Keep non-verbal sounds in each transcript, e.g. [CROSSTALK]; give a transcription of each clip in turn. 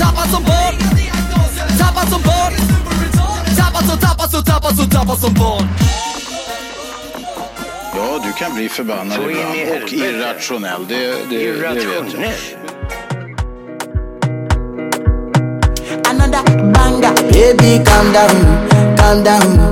Tappad som barn Tappad som barn Tappad som, tappad som, tappad som, tappad som barn Ja, du kan bli förbannad Så ibland och irrationell. Det, det, det vet jag. Irrationell. another banger. Baby, calm down, calm down.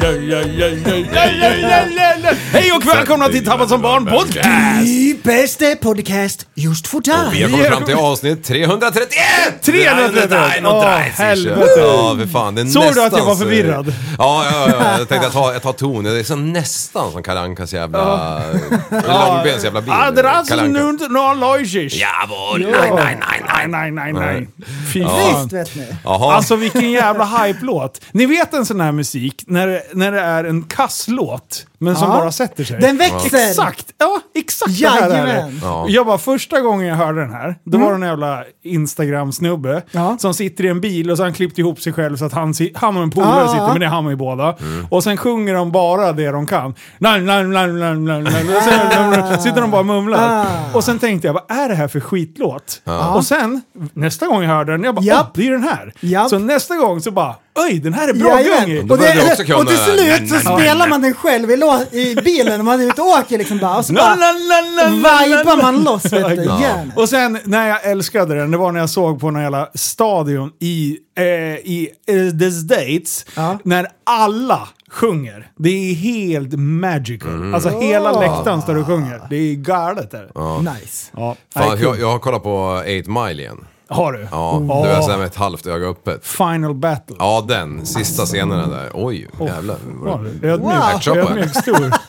Hej och välkomna till Tappat som barn podcast! Die bästa podcast just för dig. Vi har kommit fram till avsnitt 331! 331! Åh, helvete. Ja, för fan. Det är Såg du nästan att jag var så- förvirrad? Ja, ja, ja. Jag tänkte jag tar, jag tar ton. Det är så nästan som Kalle Ankas jävla... Långbens jävla bil. Adras Kalle Anka. nunt no logisch. Jawohl! Ja. Nej, nej, nej, nej. Nej, nej. Fy Visst fan. vet ni. Jaha. Alltså vilken jävla hype-låt. Ni vet en sån här musik när det är en kasslåt, men som Ja. bara sätter sig. Den växer. Exakt! Ja, exakt det här är det. Jajamän. Ja. Jag bara, första gången jag hörde den här, då var det en jävla Instagram-snubbe Ja. som sitter i en bil och så har han klippt ihop sig själv så att han, si- han och en polare Ah. sitter, men det är han och båda. Och sen sjunger de bara det de kan. Och sen [LAUGHS] [LAUGHS] sitter de bara och mumlar. Ah. Och sen tänkte jag, vad är det här för skitlåt? Och sen, nästa gång jag hörde den, jag bara, Japp. åh, det är den här. Japp. Så nästa gång så bara, oj, den här är bra gung. Jajamän. Då Och, började jag det, också kunna och till slut så Nej, nej, spelar man den själv i, i bilen när man är ute och åker liksom bara. Och så bara vibar la. man loss vet du. Ja. Gärna. Och sen när jag älskade den, det var när jag såg på någon jävla stadion i, eh, i eh, the States. Ja. När alla sjunger. Det är helt magical. Mm. Alltså hela läktaren står och sjunger. Det är galet. Där. Nice. Ja. Fan, Nej, jag, jag har kollat på 8 Mile igen. Har du? Ja, Åh. du är såhär med ett halvt öga öppet. Final battle. Ja, den. Sista scenerna där. Oj, jävlar. Ja, ödmjuk. Wow. Ödmjuk, stor. [LAUGHS]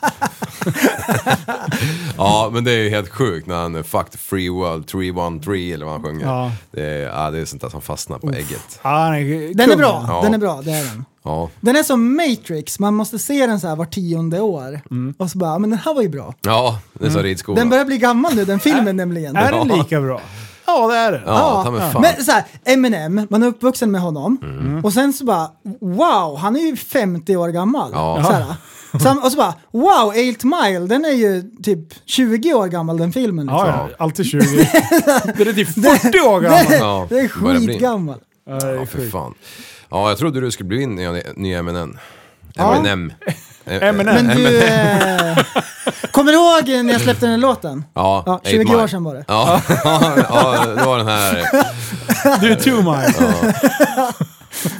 Ja, men det är ju helt sjukt när han Fuck the free world 313 eller vad han sjunger. Ja. Det, är, ja, det är sånt där som fastnar på ägget. Ja, han är Den är bra. Ja. Den är bra, det är den. Ja. Den är som Matrix, man måste se den så här var tionde år. Och så bara, men den här var ju bra. Ja, det är så ridskola. Den börjar bli gammal nu, den filmen nämligen. Är den lika bra? Ja, det är den. Ja, ta mig fan. Men så här, Eminem, man är uppvuxen med honom. Mm. Och sen så bara, wow, han är ju 50 år gammal. Ja. Så här. Sen, och så bara, wow, 8 Mile, den är ju typ 20 år gammal den filmen. Liksom. Ja, ja. Alltid 20. [LAUGHS] Den är typ 40 år gammal. Ja, Den är börjar bli. skitgammal. Ja, det Ja, för fan. Ja, jag trodde du skulle bli in i nya Eminem. Ja. Eminem. Eminem. Men du, eh, kommer du ihåg när jag släppte den här låten? Ja, Ja, Eight 20 Mile. år sedan var det. Ja, [LAUGHS] ja, det var den här... Du är two mile.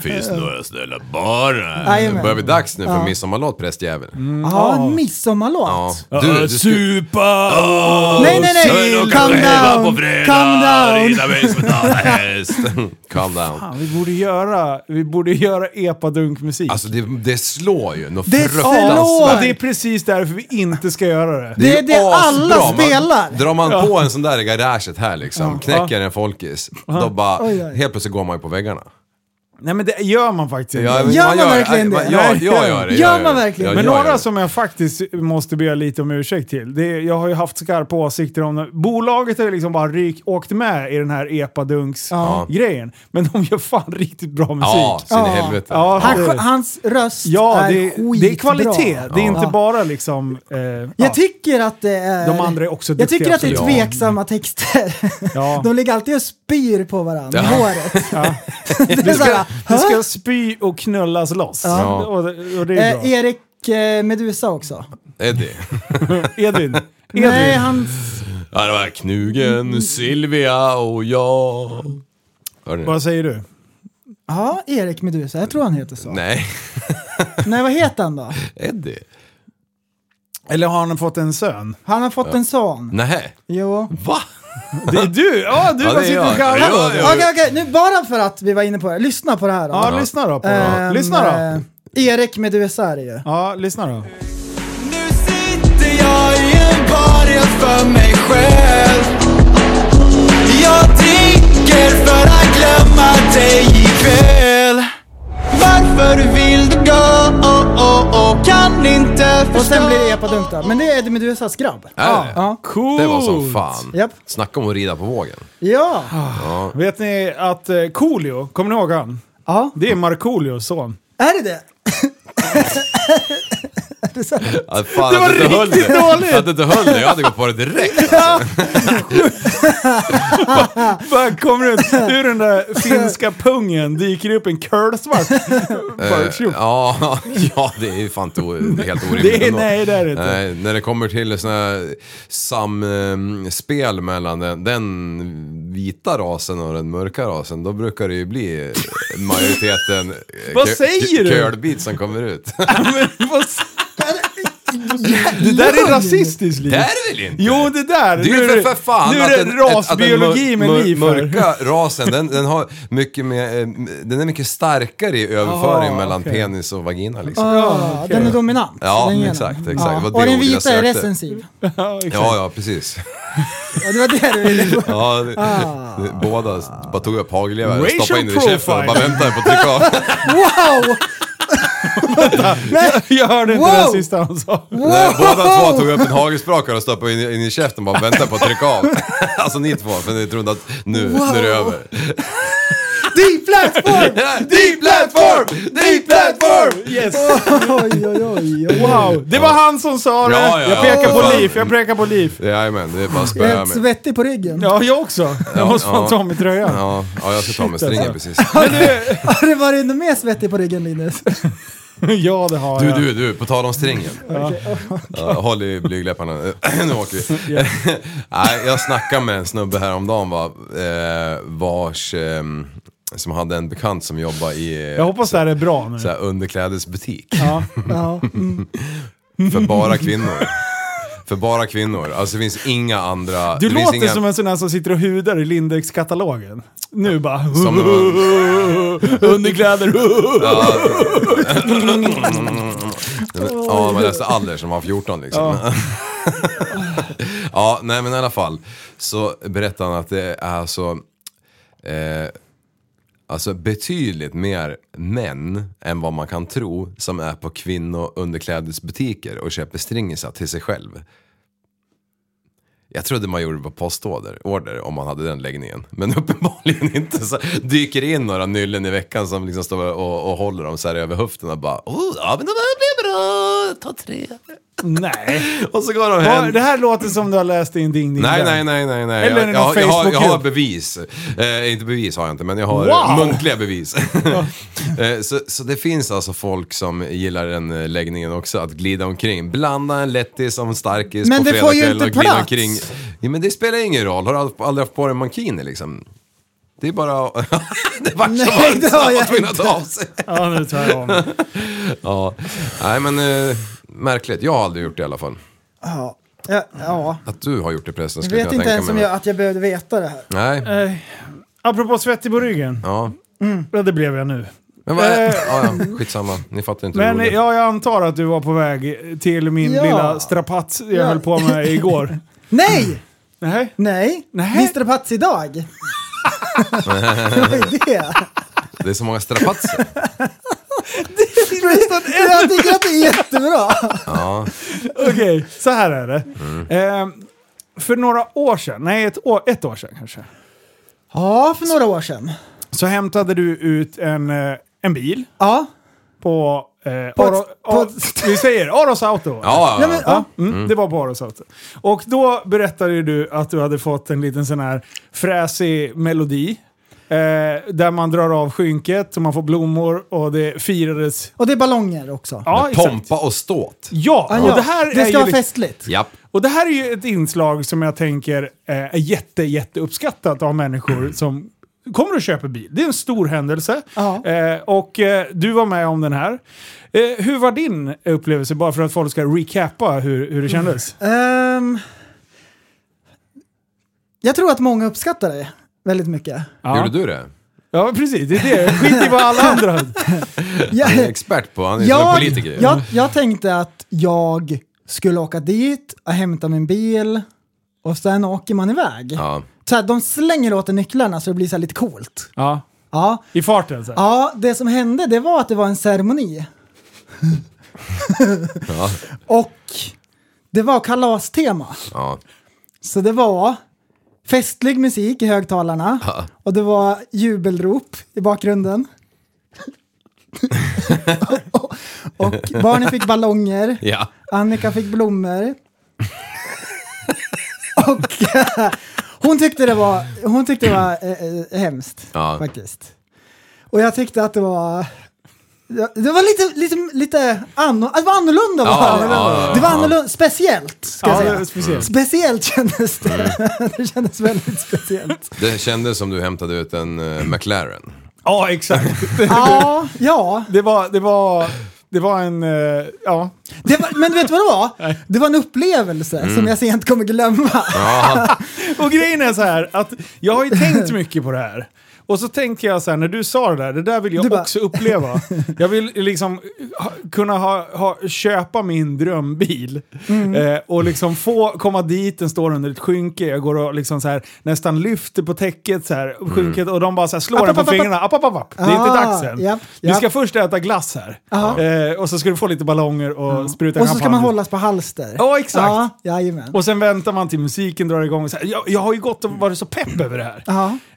Finns några snälla bara. Jajamän. Det börjar bli dags nu för Ja. midsommarlåt prästjävel. Ja, en midsommarlåt. Ja. Du, du skulle... Supa! Nej, nej, nej! Calm down! Calm down! Calm down. Fan, vi borde göra, vi borde göra epadunk-musik. Alltså det, det slår ju något Det slår! Ja, det är precis därför vi inte ska göra det. Det är ju det alla spelar. Man, drar man på en sån där i garaget här liksom, knäcker en folkis, då bara, Oj, oj. helt plötsligt går man ju på väggarna. Nej men det gör man faktiskt inte. Ja, Gör man verkligen det? Ja, jag gör det. Gör jag man det. verkligen? Ja, Men jag gör några det. som jag faktiskt måste be lite om ursäkt till. Det är, jag har ju haft skarpa åsikter om det. Bolaget har ju liksom bara ryk, åkt med i den här epadunks-grejen. Men de gör fan riktigt bra musik. Ja, sin Ja. helvete. Ja, Han, det- hans röst ja är det, skitbra. det är kvalitet. Det är inte Ja. bara liksom... Eh, ja. Jag tycker att det är... De andra är också Jag duktiga, tycker att det är tveksamma texter. Ja. [LAUGHS] De ligger alltid och spyr på varandra Ja. håret. Ja. [LAUGHS] Det är så ska, spy och knullas loss. Ja. Och, det- och det är bra. Eh, Erik eh, Medusa också. Eddie. [LAUGHS] Edvin. [LAUGHS] Edvin. Nej, hans... Ja, det var Knugen, Silvia och jag. Hör ni? Vad säger du? Ja, Erik Medusa. Jag tror han heter så. Nej, [LAUGHS] Nej, vad heter han då? Eddie. Eller har han fått en son? Han har fått en son. Nej. Jo. Va? Det är du! Ja, du Ja, bara är sitter och garvar Okej, okej, nu bara för att vi var inne på det. Lyssna på det här då. Ja, lyssna då på det. Ehm, Lyssna då. eh, Erik Meduza är det ju. Ja, lyssna då. Nu sitter jag i en bar helt för mig själv Jag dricker för att glömma dig ikväll Varför vill du gå? Kan inte Och sen blir det epadunk då. Men det är Eddie Meduzas grabb. Är det? Ja. Coolt! Det var som fan. Japp. Snacka om att rida på vågen. Ja. Vet ni att eh, Coolio, kommer ni ihåg han? ja. Det är Markoolios son. Är det det? [LAUGHS] Ja, fan, Det var inte höll riktigt det. dåligt. Att du inte höll det, jag hade gått på det direkt. [LAUGHS] [LAUGHS] Bara kommer ut ur den där finska pungen, dyker upp en curlsvart Eh, burkjol. ja, [LAUGHS] ja, det är ju fan inte det helt orimligt Det är- nej, det är det inte. Nej, när det kommer till sådana samspel mellan den, den vita rasen och den mörka rasen, då brukar det ju bli eh, majoriteten eh, Vad säger du? Som kommer ut. Det där är rasistiskt liv. det är det väl inte? Jo, det där. Det är nu ju är för, det, för fan nu är det att- den rasbiologi med liv här. Mörka rasen, den, den har mycket mer, eh, den är mycket starkare i överföring Ah, mellan okej. penis och vagina liksom. Ah, okej. Den är dominant. Ja, den genen. exakt, exakt. Ja. Det var det Och den ordet jag vita är sökte. recensiv. [LAUGHS] Ja, exakt. Ja, ja, precis. [LAUGHS] Ja, det var det du ville. Ja, det, Ah. det, båda bara tog upp hagelgevär och Racial stoppade in det i käften och bara väntade på att trycka [LAUGHS] av. Wow! [LAUGHS] Jag hörde inte Wow. det sista han sa. Nej, båda två tog upp en hagelsprakare och stoppade in, in i käften bara väntade på att trycka av. [LAUGHS] Alltså ni två, för ni trodde att nu, nu är det över. [LAUGHS] Deep platform! Deep platform! Deep platform! Yes! Oj, oj, oj, oj. Wow, det var han som sa det. Ja, ja, jag ja. pekar på Fan. liv, jag pekar på liv. Jajamän, det är bara att Jag är spöa helt mig. svettig på ryggen. Ja, jag också. Jag måste fan ja. ta mig tröjan. Ja, ja, jag ska ta med stringen alltså. precis. Har du varit ännu mer svettig på ryggen Linus? [LAUGHS] Ja, det har Du, jag. du, du, på tal om stringen. [LAUGHS] Ja, håll i blygdläpparna. [CLEARS THROAT] nu åker vi. [LAUGHS] Nej, jag snackade med en snubbe häromdagen va, eh, vars, eh, som hade en bekant som jobbade i Jag hoppas det här är bra nu. så här, underklädesbutik. Ja. Ja. Mm. För bara kvinnor. För bara kvinnor. Alltså det finns inga andra... Du låter inga... som en sån här som sitter och hudar i Lindex-katalogen. Nu bara... Som Underkläder. Ja, man läste Aller som var 14 liksom. [LAUGHS] Ja. nej men i alla fall. Så berättade han att det är så... Eh, alltså betydligt mer män än vad man kan tro som är på kvinnounderklädesbutiker och köper stringisar till sig själv. Jag trodde man gjorde det på postorder order, om man hade den läggningen. Men [LAUGHS] uppenbarligen inte. Så dyker det in några nyllen i veckan som liksom står och, och håller dem så här över höften och bara oh, ja men det blir bra, ta tre. Nej. Och så går de hem. det här låter som du har läst i en Ding Ding Nej, nej, nej, nej, nej. Eller Jag, jag, har- jag, har, jag har Facebookgrupp. bevis. Eh, inte bevis har jag inte, men jag har Wow! muntliga bevis. [LAUGHS] eh, så, så det finns alltså folk som gillar den eh, läggningen också, att glida omkring. Blanda en lättis som en starkis Men på det får ju fredagskväll inte och glida plats. omkring. Ja, men det spelar ingen roll. Har du aldrig- haft på dig en mankini liksom? Det är bara... [LAUGHS] det var så Nej, varmt det så har han var jag tvungen att ta av sig. Ja, nu tar jag om. [LAUGHS] Ja, nej men eh, märkligt. Jag har aldrig gjort det i alla fall. Ja. Ja, ja. Att du har gjort det Jag skulle jag vet inte ens om jag, att jag behövde veta det här. Nej, Eh, apropå svettig på ryggen. ja. Ja, det blev jag nu. Men vad är... Eh. Ja, ja, skitsamma. Ni fattar inte Men ja, jag antar att du var på väg till min Ja. lilla strapats jag Ja. höll på med igår. [LAUGHS] Nej! Nej. Nej! Nej. Mr Pats idag. det var ju det. Det är så många strapatser. [LAUGHS] Jag tycker att det är jättebra. Ja. Okej, så här är det. Mm. Eh, för några år sedan, nej ett år, ett år sedan kanske, Ja, för några år sedan. så hämtade du ut en, eh, en bil Ja. på, eh, På Aro, på Ar- vi säger Aros Auto. Ja, ja, Nej, men, ja. ja. Mm, Det var på Aros Auto. Och då berättade du att du hade fått en liten sån här fräsig melodi. Eh, där man drar av skynket och man får blommor och det firades. Och det är ballonger också. Ja, Med. Pompa och ståt. Ja, Ja, och det här det är ska ju vara liksom- festligt. Japp. Och det här är ju ett inslag som jag tänker eh, är jätte, jätte uppskattat av människor som kommer och köper bil. Det är en stor händelse. Ja. Eh, och eh, du var med om den här. Eh, hur var din upplevelse, bara för att folk ska recappa hur, hur det kändes? Ehm, jag tror att många uppskattar det väldigt mycket. Ja. Gjorde du det? ja, precis. Det är det. Skit i vad alla andra... [LAUGHS] Jag, Han är expert på, han är jag, politiker. jag, jag tänkte att jag skulle åka dit och hämta min bil och sen åker man iväg. Ja. Så här, de slänger åt en nycklarna så det blir så här lite coolt. Ja, Ja, i farten. Så. här. ja, det som hände det var att det var en ceremoni. [LAUGHS] Ja. Och det var kalastema. Ja. Så det var festlig musik i högtalarna Ja. och det var jubelrop i bakgrunden. och, [LAUGHS] och barnen fick ballonger, ja. Annika fick blommor. och [LAUGHS] hon tyckte det var, hon tyckte det var eh, eh, hemskt Ja. faktiskt. Och jag tyckte att det var Det var lite, lite, lite anno, det var annorlunda. Ja, var det. ja, ja, det var annorlunda, speciellt ska jag Ja, säga. speciellt. Speciellt kändes det. [LAUGHS] det kändes väldigt speciellt. Det kändes som du hämtade ut en eh, McLaren. Ja, exakt. [LAUGHS] Ja, ja. Det var, det var, det var en... eh, ja. Det var, men vet du vad det var? Det var en upplevelse som jag sent kommer glömma. Ja, [LAUGHS] Och grejen är så här att jag har ju tänkt mycket på det här. Och så tänkte jag så här, när du sa det där, det där vill jag Du bara- också uppleva. [LAUGHS] Jag vill liksom ha, kunna ha, ha, köpa min drömbil. Mm. Eh, och liksom få komma dit, den står under ett skynke, jag går och liksom så här, nästan lyfter på täcket så här, skynket, och de bara så här, slår App, den på app, fingrarna. App, app, app, app. Det är inte Ah, dags än. japp, Vi japp. ska först äta glass här. Eh, och så ska du få lite ballonger och spruta Och så ska man hållas på halster. Ja, exakt. Ja, jajamän. Och sen väntar man till musiken drar igång. Och så här, jag, jag har ju gått och varit så pepp över det här.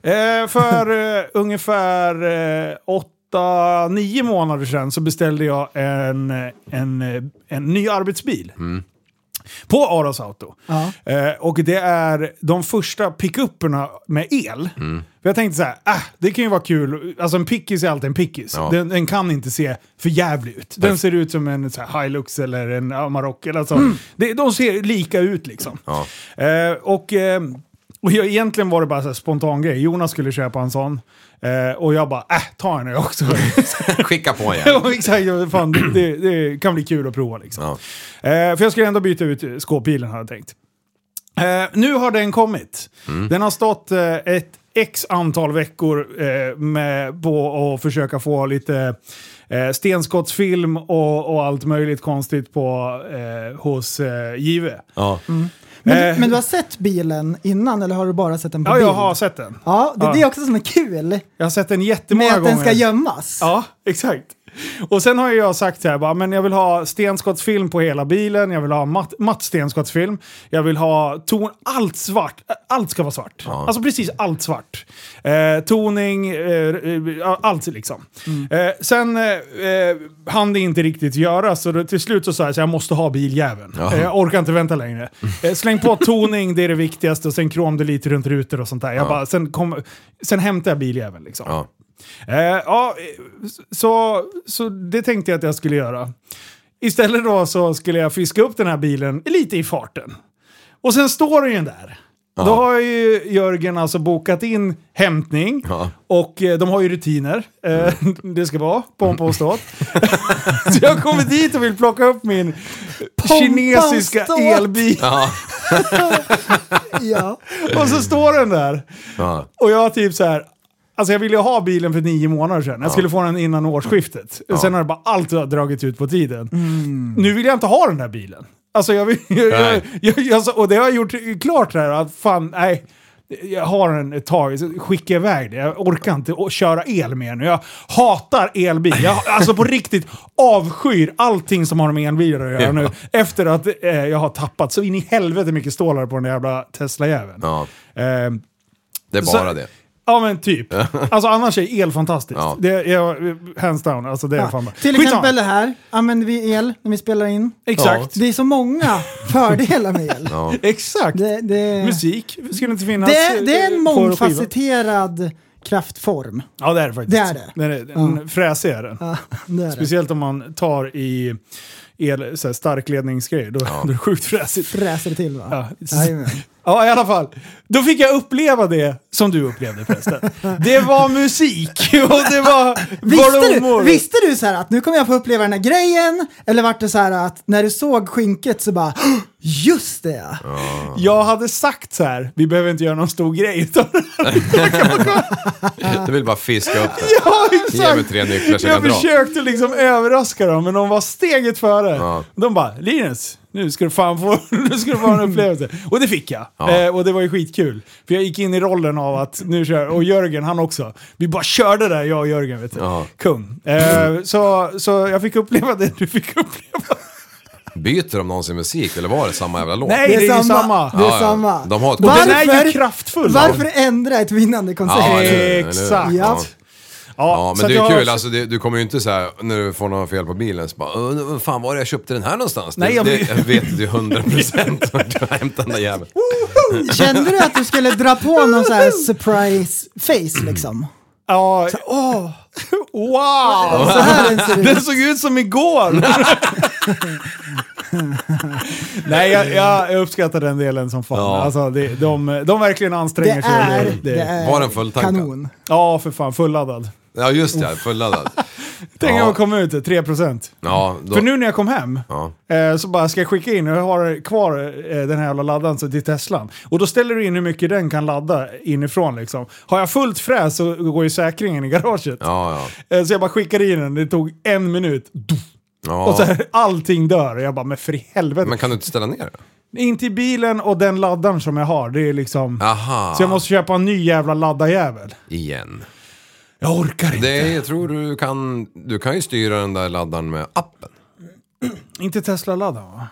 Eh, för eh, ungefär eh, åtta, nio månader sedan så beställde jag en, eh, en, eh, en ny arbetsbil. På Aros Auto. Ja. Eh, och det är de första pickupperna med el. För jag tänkte så här, äh, det kan ju vara kul. Alltså en pickis är alltid en pickis. Ja. Den, den kan inte se för jävligt ut. Den ser ut som en så här, Hilux eller en Amarok. Eller så. Det, de ser lika ut liksom. Ja. Eh, och, eh, och jag, egentligen var det bara så här spontan grej. Jonas skulle köpa en sån. Eh, och jag bara, äh, ta en jag också. [LAUGHS] skicka på igen. [LAUGHS] Ja, Exakt, fan, det, det, kan bli kul att prova liksom. Ja. Eh, för jag skulle ändå byta ut skåpbilen hade jag tänkt. Eh, nu har den kommit. Den har stått eh, ett x antal veckor eh, med på att försöka få lite eh, stenskottsfilm och, och allt möjligt konstigt på, eh, hos eh, Give. Ja. Men, Eh. du, men du har sett bilen innan eller har du bara sett den på Ja, bild? jag har sett den. Ja, det, det är också som är kul. Jag har sett den jättemånga Med att gånger. den ska gömmas. Ja, exakt. Och sen har jag sagt så här, bara, men jag vill ha stenskottsfilm på hela bilen, jag vill ha matt, matt stenskottsfilm, jag vill ha ton, allt svart, allt ska vara svart. Ja. Alltså precis allt svart. Eh, toning, eh, eh, allt liksom. Eh, sen eh, eh, hann det inte riktigt göra, så då, till slut så sa jag att jag måste ha biljäveln. Ja. Eh, jag orkar inte vänta längre. Släng på toning, det är det viktigaste, och sen krom lite runt rutor och sånt där. Jag Ja. bara, sen, kom, sen hämtar jag biljäveln liksom. Ja. Eh, ja, så, så det tänkte jag att jag skulle göra. Istället då så skulle jag fiska upp den här bilen lite i farten. Och sen står den ju där. Då har ju Jörgen alltså bokat in hämtning Ja. och eh, de har ju rutiner. Eh, [LAUGHS] det ska vara pompa och ståt. så jag kommer dit och vill plocka upp min kinesiska elbil. Ja. [LAUGHS] Ja. [LAUGHS] Och så står den där. Ja. Och jag typ så här. Alltså jag ville ju ha bilen för nio månader sedan. Jag skulle få den innan årsskiftet. Sen har det bara allt dragit ut på tiden. Nu vill jag inte ha den där bilen. Alltså jag vill, [LAUGHS] jag, jag, jag, alltså, och det har jag gjort klart här att fan, nej. Jag har den ett tag, så skickar jag iväg det. Jag orkar inte köra el mer nu. Jag hatar elbil. Jag alltså på riktigt avskyr allting som har med elbilar att göra nu. Efter att eh, jag har tappat så in i helvete mycket stålar på den där jävla Tesla-jäveln. ja. Eh, Det är Så- bara det. Ja men typ. Alltså annars är el fantastiskt. Ja. Det är, hands down, alltså det är Ja. fan bara- Till Skitsamma. exempel det här, använder vi el när vi spelar in. Exakt. Det är så många [LAUGHS] fördelar med el. Ja. Exakt. Det, det, Musik skulle inte finnas. det, det är en eh, på skiva. mångfacetterad kraftform. Ja det är det faktiskt. Det är det. Den är, den fräsig är den. Ja, det är det. Speciellt om man tar i el, så här, starkledningsgrejer. Då, då är det sjukt fräsigt. Fräser det till va? Ja. Jajamän. Ja, i alla fall. Då fick jag uppleva det som du upplevde förresten. Det var musik [LAUGHS] och det var Visste du, visste du så här att nu kommer jag få uppleva den här grejen? Eller vart det så här att när du såg skynket så bara just det ja. Jag hade sagt så här, vi behöver inte göra någon stor grej utav det. [LAUGHS] Du vill bara fiska upp det. [LAUGHS] Ja, Ge mig exakt! tre nycklar Jag jag försökte liksom överraska dem, men de var steget före. Ja. De bara, Linus, nu ska du fan få, [LAUGHS] nu ska du få en upplevelse. Och det fick jag. Ja. Eh, och det var ju skitkul. För jag gick in i rollen av att nu kör, och Jörgen han också. Vi bara körde där, jag och Jörgen vet du. Ja. Kung. Eh, så, så jag fick uppleva det du fick uppleva. Byter de någonsin musik eller var det samma jävla låt? Nej, det är ju samma. Det är Ja, ja. samma. De har ett- Och den är ju Varför- kraftfull. Varför ändra ett vinnande koncept? Ja? Exakt. Ja. Ja, så men det är jag- kul, alltså, det, du kommer ju inte säga när du får något fel på bilen så bara "Åh, vad fan var det jag köpte den här någonstans? Nej, det, jag det vet du hundra procent [LAUGHS] du har hämtat den där jäveln. Kände du att du skulle dra på någon så här surprise face liksom? Ja, Åh, [LAUGHS] wow! så här den ser Den ut. såg ut som igår! [LAUGHS] Nej, jag, jag uppskattar den delen som fan. Ja. Alltså, det, de, de verkligen Det anstränger sig. är, Det- det är Var den fulltankad? kanon. Ja, för fan. Fulladdad. Ja just det, fulladdad. [LAUGHS] Tänk om Ja. jag kom ut 3%. Ja, då, För nu när jag kom hem ja. eh, så bara ska jag skicka in, och jag har kvar eh, den här jävla laddaren till Teslan. Och då ställer du in hur mycket den kan ladda inifrån liksom. Har jag fullt fräs så går ju säkringen i garaget. Ja. Eh, Så jag bara skickade in den, det tog en minut. Och så här, allting dör. Och jag bara, men för i helvete. Men kan du inte ställa ner det? In till bilen och den laddaren som jag har, det är liksom... Aha, Så jag måste köpa en ny jävla laddarjävel. igen. Jag orkar inte. Det, jag tror du kan, du kan ju styra den där laddaren med appen. [CLEARS THROAT] Inte Tesla-laddaren va?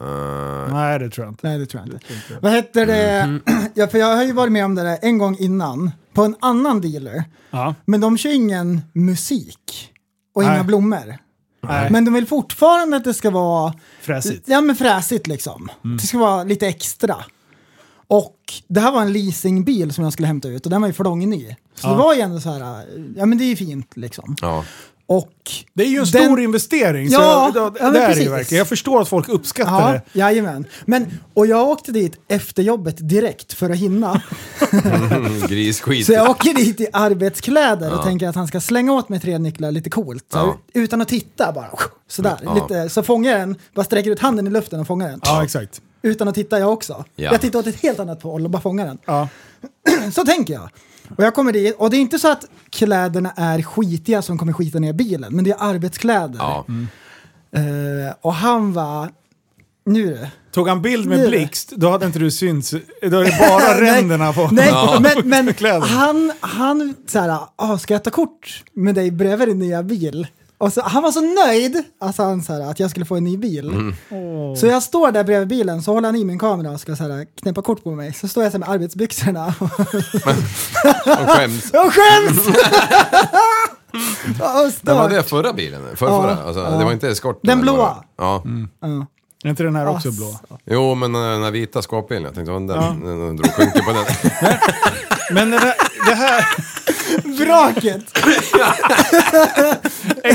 Eh, Nej, det tror jag inte. Nej, det tror jag inte. Vad heter det? Mhm. [CLEARS THROAT] Ja, för jag har ju varit med om det där en gång innan, på en annan dealer. Ja. Men de kör ingen musik och Nej. inga blommor. Nej. Men de vill fortfarande att det ska vara Fräsigt. Ja men fräsigt liksom. Mm. Det ska vara lite extra. Och det här var en leasingbil som jag skulle hämta ut och den var ju flångny. Så Ja. det var ju ändå så här, ja men det är ju fint liksom. ja. Och Det är ju en den- stor investering. Ja, så ja, det, men det är ju verkligen. Jag förstår att folk uppskattar Ja, det. jajamän. Men, och jag åkte dit efter jobbet direkt för att hinna. [LAUGHS] Mm, Grisskit. Så jag åker dit i arbetskläder och Ja. tänker att han ska slänga åt mig tre nycklar lite coolt. Så Ja. Utan att titta bara. Sådär. Ja. Lite, så fångar jag den, bara sträcker ut handen i luften och fångar den. Ja, exakt. Utan att titta jag också. Ja. Jag tittar åt ett helt annat håll och bara fångar den. Ja. [CLEARS THROAT] Så tänker jag. Och jag kommer dit, och det är inte så att kläderna är skitiga som kommer skita ner bilen, men det är arbetskläder. Ja. Eh, och han var, nu du. Tog han bild med Nu. blixt, då hade inte du synts. Då är det bara [LAUGHS] ränderna på. Nej, Ja. men, men [LAUGHS] han, han så här, ah, ska jag ta kort med dig bredvid din nya bil? Och så, han var så nöjd alltså han, så här, att jag skulle få en ny bil. Mm. Så jag står där bredvid bilen, så håller han i min kamera och ska så här, knäppa kort på mig. Så står jag så här med arbetsbyxorna och, [LAUGHS] De skäms. [LAUGHS] och skäms! och Det var stört. det förra bilen? För, Ja, förra? Alltså, ja. Det var inte eskorten? Den eller blåa. vad? Ja. Ja. Är inte den här också Ass. blå? Jo, men eh, den här vita skåpbilen, jag tänkte, vad den, den, den drog skynke på den. [LAUGHS] Men det, det här... Vraket!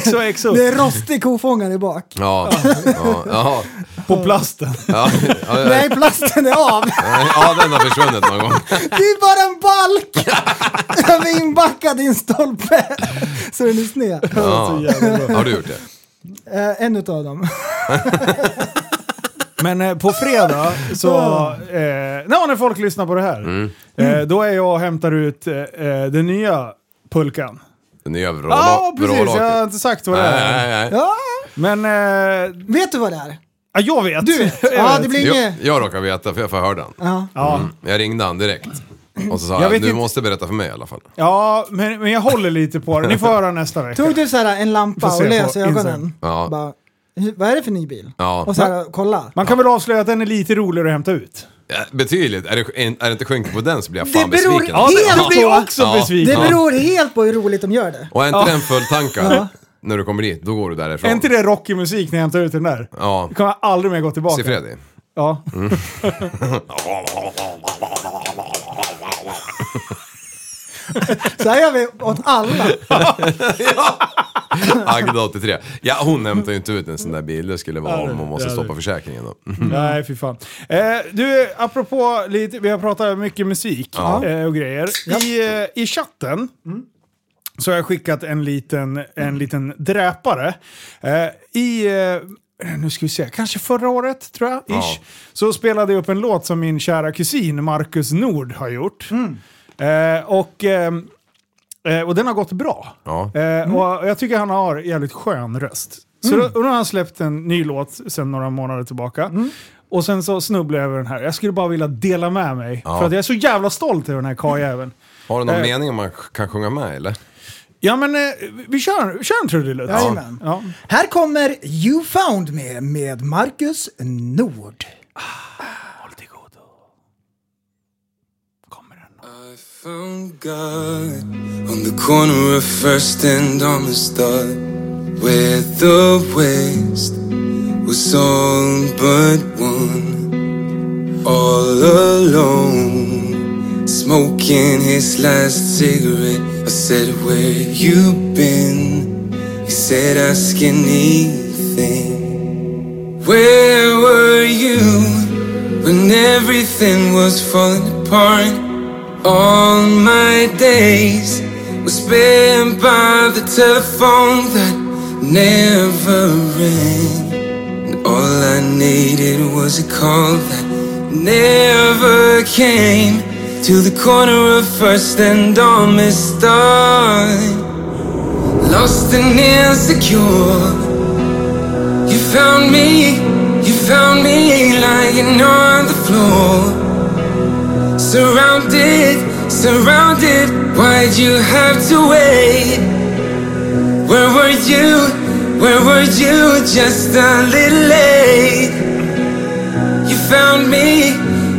XOXO. Det är rostig kofångare bak. Ja, ja, ja, På plasten. ja, ja, ja, Nej, plasten är av. ja, den har försvunnit någon gång. Det är bara en balk! Den är inbackad i en stolpe. Så den är sned. Ja. Har du gjort det? Eh, en utav dem. [LAUGHS] Men eh, på fredag så, eh, ja, när folk lyssnar på det här, Mm. eh, då är jag och hämtar ut eh, eh, den nya pulkan. Den nya Ja, vråla- precis. Jag har inte sagt vad det Nej, är. nej, nej. Ja, Men eh, vet du vad det är? ja, jag vet. Du vet. [LAUGHS] Jag Ja, vet. det blir Jag, inget... jag råkar veta för jag förhörde han. Ja. Ja, Mm. Jag ringde han direkt. Och så sa Jag jag, vet du inte- måste berätta för mig i alla fall. ja men, men jag håller lite på det. Ni får höra nästa vecka. Tog du så här en lampa se och lös på i ögonen? Instagram. Ja. Bara, "Hur- vad är det för ny bil? Ja. Och så här, kolla. Man kan väl avslöja att den är lite roligare att hämta ut? Ja, betydligt. Är det, är det inte skynke på den så blir jag Det fan beror besviken. helt det, på- det blir jag också Ja. besviken. Det beror helt på hur roligt de gör det. Och är inte Ja. den fulltankad när du kommer dit, då går du därifrån. Är inte det rockig musik när jag hämtar ut den där? Ja. Det kommer jag aldrig mer gå tillbaka. Se Freddy. Ja. [LAUGHS] [LAUGHS] [LAUGHS] Så här gör vi åt alla. [LAUGHS] Agda 83. Ja, hon hämtar ju inte ut en sån där bil. Det skulle vara Ja, om man måste på försäkringen då. Nej, fy fan. Eh, du, apropå lite, vi har pratat mycket musik eh, och grejer. I, eh, I chatten så har jag skickat en liten, en liten dräpare. Eh, I, eh, nu ska vi se, kanske förra året tror jag, ish, Ja. så spelade jag upp en låt som min kära kusin Marcus Nord har gjort. Eh, och, ehm, eh, och den har gått bra. Ja. Eh, och jag tycker han har jävligt skön röst. Så då, och då har han släppt en ny låt sedan några månader tillbaka. Och sen så snubblade jag över den här. Jag skulle bara vilja dela med mig. Ja. För att jag är så jävla stolt över den här karljäveln. [LAUGHS] Har du någon Eh. mening om man kan sjunga med eller? Ja men eh, vi kör, kör en trudelutt. Jajamän. Ja. Här kommer You found me med Marcus Nord. Håll found God on the corner of First and Amistad, where the West was all but one. All alone, smoking his last cigarette. I said, Where you been? He said, Ask anything. Where were you when everything was falling apart? All my days were spent by the telephone that never rang. And all I needed was a call that never came to the corner of First and Amistad. Lost and insecure, you found me, you found me lying on the floor. Surrounded, surrounded, why'd you have to wait? Where were you, where were you just a little late? You found me,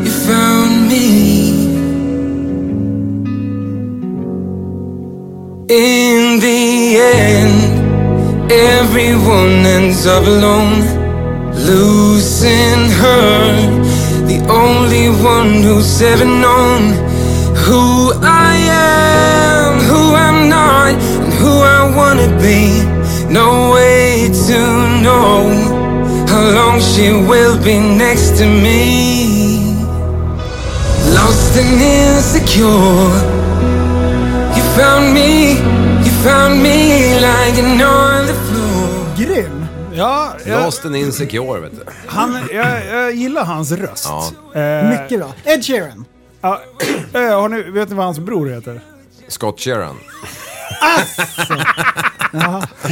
you found me. In the end, everyone ends up alone, losing her. Only one who's ever known who I am, who I'm not, and who I wanna be. No way to know how long she will be next to me. Lost and insecure. You found me, you found me lying on the floor. Ja, jag, Lost and insecure vet du. han, jag, jag gillar hans röst. Ja. Eh, Mycket bra. Ed Sheeran. Ja, [CLEARS THROAT] eh, har ni, vet ni vad hans bror heter? Scott Sheeran. [LAUGHS]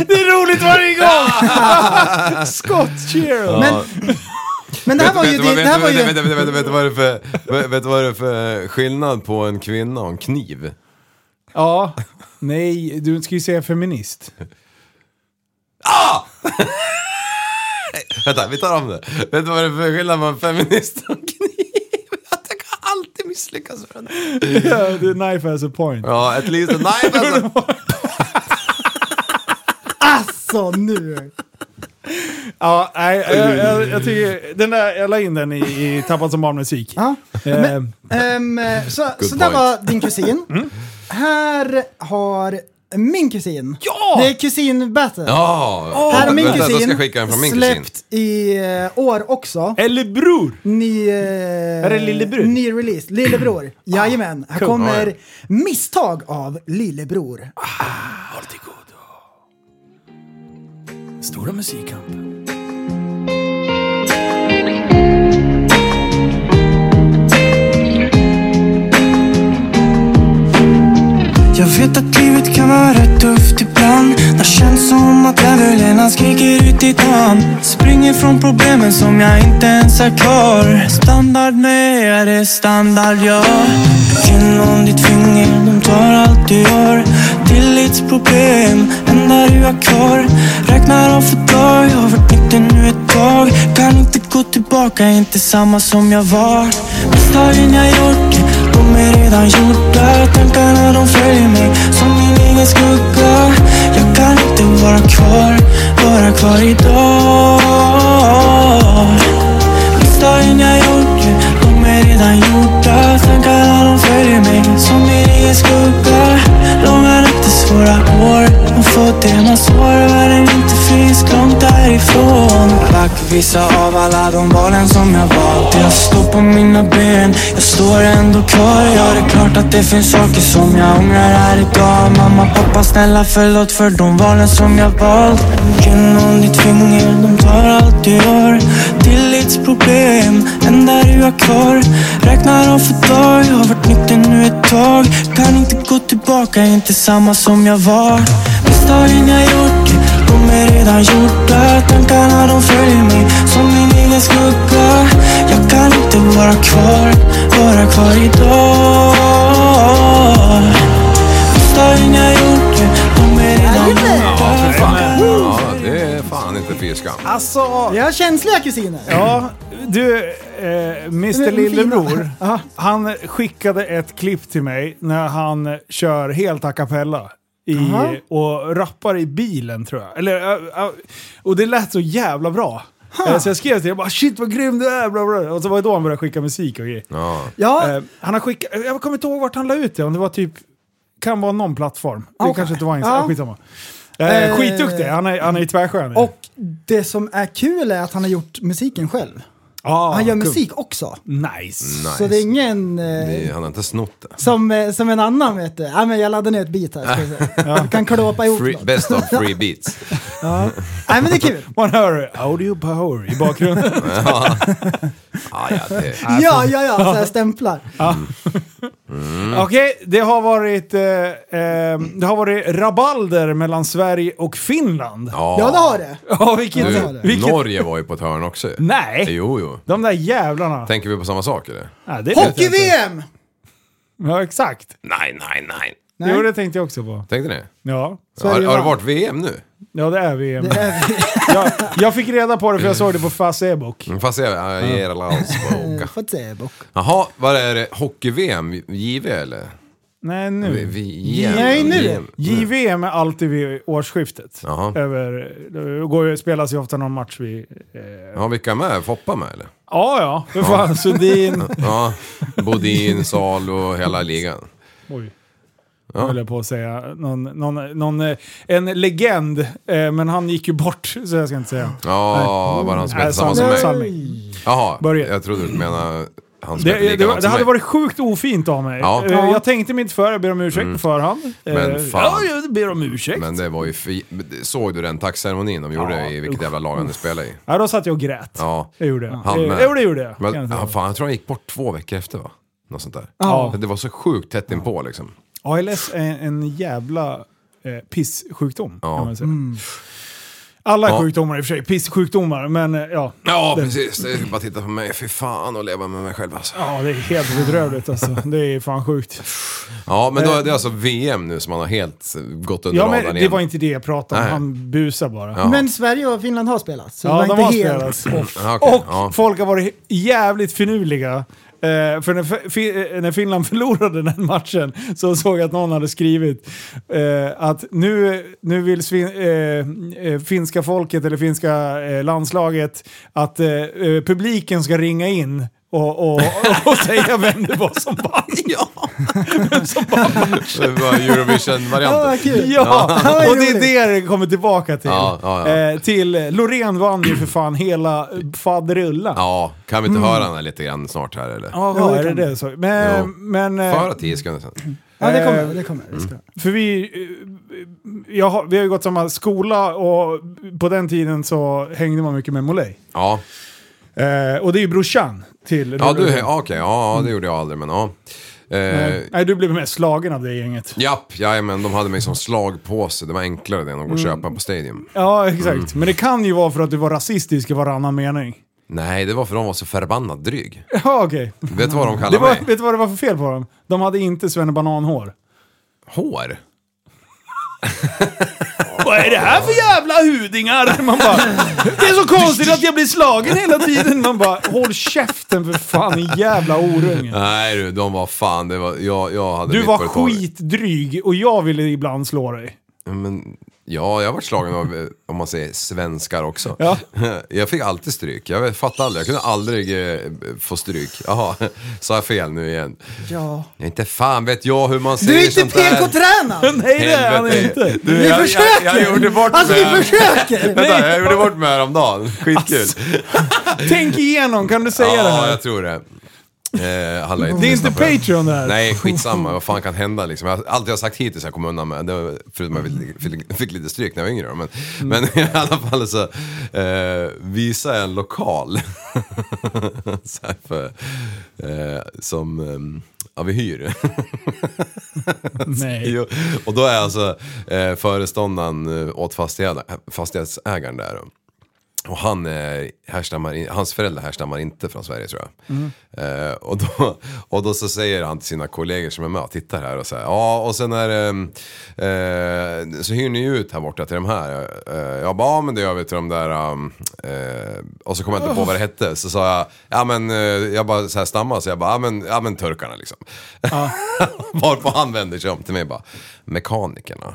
Det är roligt varje gång! [LAUGHS] Scott Sheeran. Men, men det här var ju... vet, du vad- Det vet, här du- var vet, ju... vet, vet, vet, vet, du vad det är för, vet, vet du vad det är för skillnad på en kvinna och en kniv? Ja. Nej, du ska ju säga feminist. [LAUGHS] Vänta, vi tar om det. Vet du vad det är för skillnad en feminist och kniv? Jag kan alltid misslyckas med den. Ja, the knife has a point. Ja, at least a knife [LAUGHS] alltså. Alltså nu! Ja, nej, jag, jag, jag tycker... Den där, jag la in den i, i Tappad som barnmusik. Ja. Eh, Ehm, så så där point. var din kusin. Här har min kusin. Ja! Det är kusin-battle. Ja! Här har min Vänta, då ska kusin jag skicka den från min kusin. släppt i eh, år också. Eller bror! Ny... Eh, Är det Lillebror? Ny release. Lillebror. [CLEARS THROAT] Jajamän. Här cool. kommer Ja, Misstag av Lillebror. Håll till godo. Stora musikkampen. Jag vet att livet kan vara rätt tufft ibland Det känns som att leverlännan skriker ut i da'n. Springer från problemen som jag inte ens har kvar Standard med är det standard jag. Genom ditt finger, de tar allt du gör Tillitsproblem, enda du har kvar Räknar av för dag, jag har varit nykter nu ett gå tillbaka, inte samma som jag var. Misstagen jag gjort, de är redan gjorda. Tankarna de följer mig som min egen skugga. Jag kan inte vara kvar, vara kvar idag. Misstagen jag gjort, de är redan gjorda. Tankarna de följer mig som min egen skugga. Långa nätter, svåra år Man får det man sår back vissa av alla de valen som jag valt. Jag står på mina ben, jag står ändå kvar. Ja det är klart att det finns saker som jag ångrar här idag. Mamma, pappa snälla förlåt för de valen som jag valt. Genom ditt finger, de tar allt du gör Tillitsproblem, enda du har kvar. Räknar av för dag, jag har varit nykter nu ett tag. Kan inte gå tillbaka, inte samma som jag var. Misstagen jag gjort, de är redan gjorda. Tankarna de följer mig som min egen skugga. Jag kan inte vara kvar, vara kvar idag. Misstagen jag gjort, de är redan gjorda Ja, det är fan inte fy skam. Alltså, Vi har känsliga kusiner. ja, du, eh, Mr Lillebror, han skickade ett klipp till mig när han kör helt a cappella. I, Aha. och rappar i bilen tror jag. Eller, och det lät så jävla bra. Eh, Så jag skrev till honom, shit vad grym du är, bla bla. Och så var det då han började skicka musik och grejer. Ja. Ja, Eh, han har skickat, jag kommer inte ihåg vart han la ut det, om det var typ, kan vara någon plattform. Det Okej. kanske inte var Instagram, Ja. skitsamma. Eh, Eh, skitduktig, han är, han är nu. och det som är kul är att han har gjort musiken själv. Ja, Han gör kul. musik också. Nice. Så det är ingen... Eh, Det, han har inte snott det. som, eh, som en annan vet du. Ja, men jag laddade ner ett beat här. Ska [LAUGHS] kan klåpa ihop Free, något. best of [LAUGHS] free beats. Ja. Nej men det är kul. Man hör audio power i bakgrunden. [LAUGHS] Ja, ja, det, [LAUGHS] Ja, ja, ja, så här stämplar. [LAUGHS] Okej, det har varit eh, eh, det har varit rabalder mellan Sverige och Finland. ja. Ja, det har det. Ja, vilket... Ja, Du, det. vilket Norge var ju på ett hörn också. nej! Jo, jo. De där jävlarna. Tänker vi på samma sak eller? Inte. Hockey-VM! Ja, exakt. Nej, nej, nej. Nej. Jo, det tänkte jag också på. Tänkte ni? Ja, Har, Sverige har det vann. varit VM nu? ja det är VM. Det är [LAUGHS] Jag, jag fick reda på det för jag såg det på Facebook. Mm, Fast jag, jag ger alla åka. Fått se bok. Jaha, vad är det? Hockey-VM? JV eller? Nej, Vi, nu. vi, Nej, nu. VM. JVM är alltid vid årsskiftet. Jaha. Över, det går, ju- spelas ju ofta någon match vid... Eh, Ja, vilka är med? Foppa med eller? ja, ja. För fan, Sundin. [LAUGHS] Ja, Bodin, Salo, hela ligan. Oj. Ja. Höll jag på att säga. Någon, någon, någon, eh, en legend, eh, men han gick ju bort, så jag ska inte säga. Ja, var han som hette samma som mig? Jaha, Börje. jag trodde du menade han som Det, det, det hade mig. varit sjukt ofint av mig. Ja. Eh, Jag tänkte mig inte för, jag ber om ursäkt på förhand. Men fan. Ja, jag ber om ursäkt. Men det var ju fi... Såg du den tackceremonin de gjorde Ja, i vilket jävla lag han spelade i? Ja, då satt jag och grät. Ja. Det gjorde jag. Han. Jo, det gjorde jag. Men, ja, fan, jag tror han gick bort två veckor efter va? Något sånt där. Ja. Det var så sjukt tätt inpå liksom. ALS är en jävla eh, pissjukdom, Ja. kan man säga. Alla Ja. sjukdomar i och för sig, pissjukdomar, men eh, ja. Ja, precis. Det är bara att titta på mig. Fy fan att leva med mig själv alltså. Ja, det är helt bedrövligt alltså. Det är fan sjukt. Ja, men då är det alltså VM nu som han har helt gått under Ja, radarn men det igen. var inte det jag pratade om. Nej. Han busar bara. Ja. Men Sverige och Finland har spelat. Så Ja, det var de har inte helt... spelat. Ja, okej. Och Ja. folk har varit jävligt finurliga. Eh, för när, fi, eh, när Finland [LAUGHS] förlorade den matchen så såg jag att någon hade skrivit eh, att nu, nu vill svin, eh, eh, finska folket eller finska eh, landslaget att eh, eh publiken ska ringa in och, och, och säga vem det var som vann. [LAUGHS] Ja. som vann. Det var Ja, Eurovision-varianten. vad kul. Ja, Ja, och det är det det kommer tillbaka till. Ja, ja, ja. Eh, till Loreen vann ju för fan hela faderullan. Ja, kan vi inte höra den här lite grann snart här eller? Jaha, Jo, det är det kan det så? Men, Jo. men eh, tio sekunder sen. Ja, det kommer. Eh, Det kommer. Det ska. för vi, eh, jag har, vi har ju gått samma skola och på den tiden så hängde man mycket med Molay. Ja, Eh, och det är ju brorsan till ja du, Loreen. ja, ja, ja, det gjorde jag aldrig men ja. Eh, Nej, du blev mest slagen av det gänget. japp, jajamän, de hade mig som slagpåse. Det var enklare det än att gå och Mm. köpa på Stadium. Ja, exakt. Mm. Men det kan ju vara för att du var rasistisk i varannan mening. Nej, det var för de var så förbannat dryg. [LAUGHS] Ja, okej. Vet du vad de Det kallade var, mig? vet du vad det var för fel på dem? De hade inte svennebananhår. Hår? [LAUGHS] Vad är det här för jävla hudingar? [LAUGHS] Man bara, det är så konstigt att jag blir slagen hela tiden. Man bara, håll käften för fan din jävla orunge. Nej du, de var fan, det var, jag, jag hade Du mitt var på ett tag. skitdryg och jag ville ibland slå dig. Men Ja, jag har varit slagen av, eh, om man säger svenskar också. Ja. [LAUGHS] Jag fick alltid stryk. Jag fattar aldrig. Jag kunde aldrig eh, få stryk. Jaha, [LAUGHS] sa jag fel nu igen? Ja. Inte fan vet jag hur man Du säger är inte sånt där. PK-tränad! [LAUGHS] Nej det är han Helvete. inte. Du, Vi jag, försöker! Jag, jag gjorde bort Alltså vi mig. försöker! Vänta, jag gjorde bort mig häromdagen. Skitkul. Tänk igenom, kan du säga det ja, här? jag tror det. Eh, Det är inte. Patreon det här. Nej, skitsamma. Vad fan kan hända liksom? Jag, allt jag har sagt hittills jag kom undan med, det var, förutom att jag fick, lite stryk när jag var yngre. Men, men i alla fall så eh, jag en lokal. [LAUGHS] så för, eh, som eh, ja, vi hyr. Nej. [LAUGHS] Och då är alltså eh, föreståndaren eh, åt fastighet, fastighetsägaren där. Och han eh, härstammar, hans föräldrar härstammar inte från Sverige tror jag. Eh, och, då, [LAUGHS] och då så säger han till sina kollegor som är med och tittar här och säger ja och sen är eh, så hyr ni ut här borta till de här. Eh, jag bara, ja men det gör vi till de där, um, eh, och så kom jag inte på vad det hette. Så sa jag, ja men, eh, jag bara så här stammade så jag bara, ja men, ja men turkarna liksom. [LAUGHS] Varpå han vänder sig om till mig och bara, mekanikerna.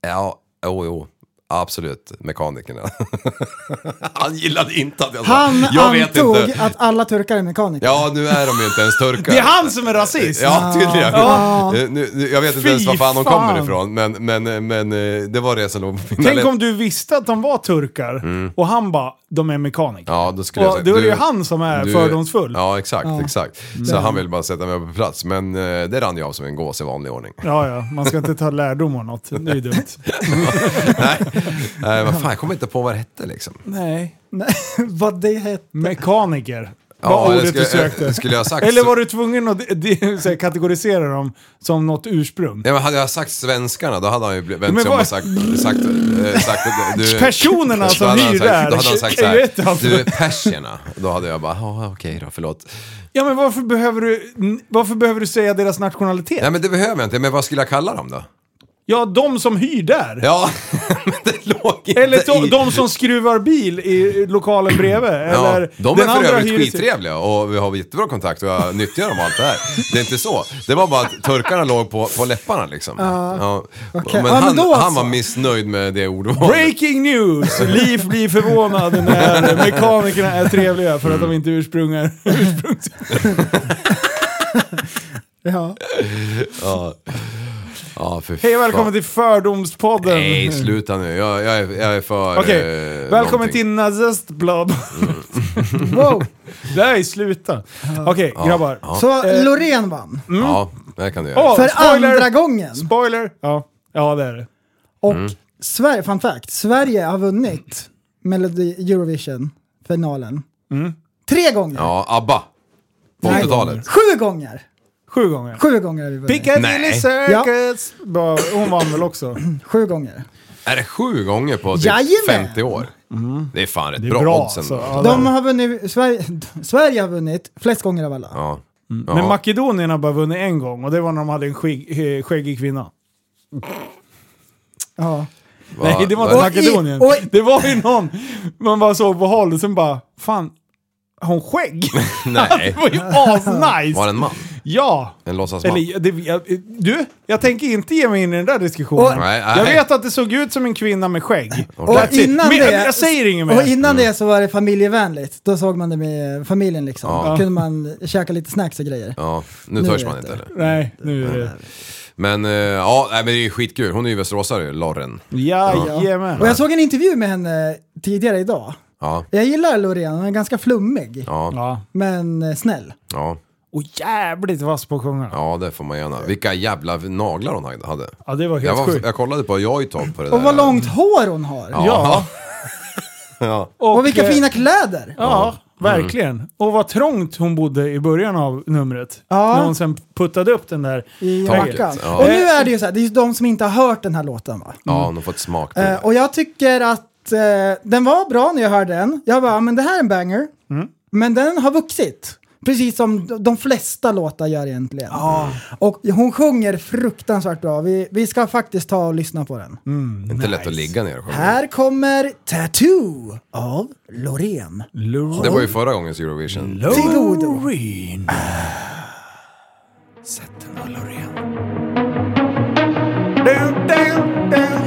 Ja, jo, jo. Absolut, mekanikerna. [LAUGHS] Han gillade inte att jag sa, Han jag vet antog inte. att alla turkar är mekaniker. Ja, nu är de ju inte ens turkar. Det är han som är rasist! Ja, tydligen. Ja. Nu, nu, jag vet inte Fy ens var fan de kommer ifrån, men, men, men eh, det var det som låg på mina Tänk om du visste att de var turkar och han bara, de är mekaniker. Ja, då skulle jag Och säga, då är det ju han som är du- fördomsfull. Ja. Ja, exakt, exakt. Så han vill bara sätta mig på plats, men eh, det rann jag av som en gås i vanlig ordning. ja, man ska inte ta lärdom av något. Det är ju dumt. [LAUGHS] Nej, [LAUGHS] Nej vad fan, jag kommer inte på vad det hette liksom. Nej. Nej, [LAUGHS] vad det hette. Mekaniker. Eller ordet skulle- du sökte. skulle jag ha sagt Eller var du tvungen att de, de, så här, kategorisera dem som något ursprung? Ja, men hade jag sagt svenskarna då hade han ju vänt Men sig om vad- och sagt, sagt, eh, sagt du, [LAUGHS] Personerna som hyr sagt, där Då hade han sagt såhär, du persierna. Då hade jag bara, ja okej då, förlåt. Ja, men varför behöver du, varför behöver du säga deras nationalitet? Nej men det behöver jag inte, men vad skulle jag kalla dem då? Ja, de som hyr där. Ja, [LAUGHS] men det låg inte Eller to, i... de som skruvar bil i lokalen bredvid. Ja, Eller de den är för andra övrigt hyres- skittrevliga och vi har jättebra kontakt och jag nyttjar dem och allt det här. Det är inte så. Det var bara att turkarna låg på, på läpparna liksom. Ja. okej. Men, Ja, men han, han var missnöjd med det ordvalet. Breaking news! Liv blir förvånad när mekanikerna är trevliga för att de inte ursprungar. ursprungs... [LAUGHS] Ja. Ja, ja för Hej och välkommen till Fördomspodden. Nej, sluta nu. Jag, jag, är, jag är för... Okej, eh, välkommen någonting. till Nazistblad. [LAUGHS] Wow. Nej, sluta. Okej, grabbar. Ja. Så Eh, Loreen vann. Ja, det kan du göra. Åh, För spoiler! andra gången. Spoiler! Ja. ja, det är det. Och Mm. Sverige, fun fact, Sverige har vunnit Melody Eurovision-finalen. Tre gånger. Ja, ABBA. På Nej. 80-talet. Sju gånger. Sju gånger. Sju gånger vi vunnit. Piccadilly Nej. Circus! Bara, Hon vann väl också? [CLEARS THROAT] Sju gånger. Är det sju gånger på typ Jajamän. 50 år? Det är fan rätt Det är bra, bra, oddsen. alltså. Ja, De har vunnit, Sverige, [LAUGHS] Sverige har vunnit flest gånger av alla. Ja. Men Ja. Makedonien har bara vunnit en gång och det var när de hade en skägg, eh, skäggig kvinna. Ja. Va- Nej, det var va- inte Och i- Makedonien. och i- Det var ju någon man bara såg på håll och sen bara, fan, har hon skägg? [LAUGHS] Nej. [LAUGHS] det var ju asnice! Var det en man? Ja! En låtsasman? Eller, det, jag, du, jag tänker inte ge mig in i den där diskussionen. Och- Nej, Jag vet att det såg ut som en kvinna med skägg. Och innan Men, det, jag säger inget och mer. innan det så var det familjevänligt. Då såg man det med familjen liksom. Ja. Då kunde man käka lite snacks och grejer. Ja, nu Nu törs man jag. inte eller? Nej, nu är det... Men eh, ja, nej, men det är ju skitkul. Hon är ju västeråsare, Lorren. Jajamän. Och jag såg en intervju med henne tidigare idag. Ja, Jag gillar Loreen, hon är ganska flummig. ja, Ja. Men eh, snäll. ja. Och jävligt vass på att sjunga. Ja. Ja, det får man gärna. Vilka jävla naglar hon hade. det var Jag, helt var, sjukt. jag kollade på Joy-Top på det där. Och vad långt hår hon har. Ja. Ja. [LAUGHS] Och vilka eh, fina kläder. Ja, verkligen. Och vad trångt hon bodde i början av numret. Ja. När hon sen puttade upp den där. I Taket, jackan. ja. Och nu är det ju så här, det är ju de som inte har hört den här låten va? ja, hon har fått smak på Eh, det. och jag tycker att eh, den var bra när jag hörde den. Jag bara, men det här är en banger. Mm. Men den har vuxit. Precis som de- flesta låtar gör egentligen. Och hon sjunger fruktansvärt bra. Vi, vi ska faktiskt ta och lyssna på den. Mm. Inte lätt att ligga ner och sjunga. Här kommer Tattoo av Loreen. Det var ju förra gångens Eurovision. Loreen. Sätt den då Loreen. Down, down, down.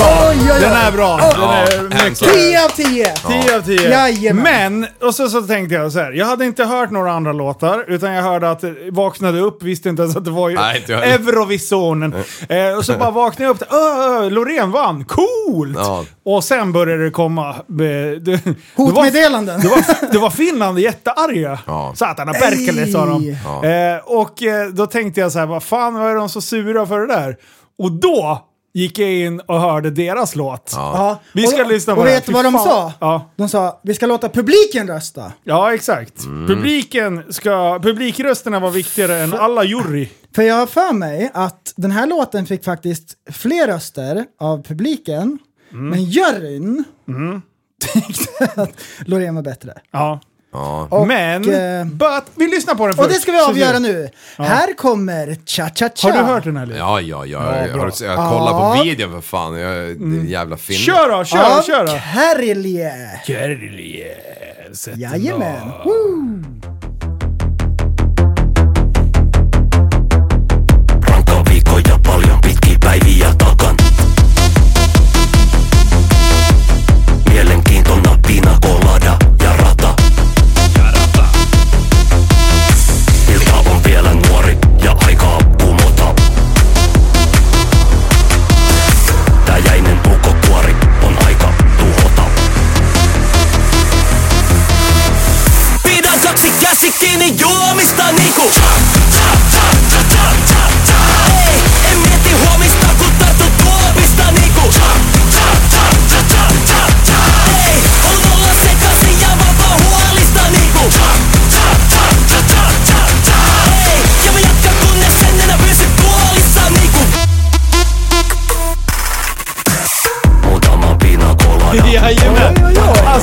bra. Oj, oj, oj. Den är bra. Mycket. 10 av 10! 10 av 10. Jajamän. Men, och så, så tänkte jag så här. Jag hade inte hört några andra låtar, utan jag hörde att det vaknade upp, visste inte ens att det var ju Nej, inte jag heller. Eurovisionen. Eh, och så bara vaknade jag upp, öh, Loreen vann, coolt! Ja. Och sen började det komma... eh, det- Hotmeddelanden. Det var, det var Finland jättearga. Ja. Satana perkele sa de. Ja. Eh, och eh, då tänkte jag så här, vad fan vad är de så sura för det där? Och då gick jag in och hörde deras låt. Ja. Vi ska och, lyssna på Och det. vet du vad de fan. sa? Ja. De sa vi ska låta publiken rösta. Ja, exakt. Publiken ska, publikrösterna var viktigare än alla jury. För jag har för mig att den här låten fick faktiskt fler röster av publiken. Mm. Men juryn tyckte att Loreen var bättre. Ja. Ja. Och, Men, eh, but, vi lyssnar på den först. Och det ska vi avgöra nu. Här kommer Cha Cha Cha. Har du hört den här? Liv? Ja, ja, ja. Ja, jag, har jag kollar Ja. på videon för fan. Jag, det är en jävla film. Kör då, kör, Av kör då! Kärlje, sätt Jajamän. Woo. Päiviä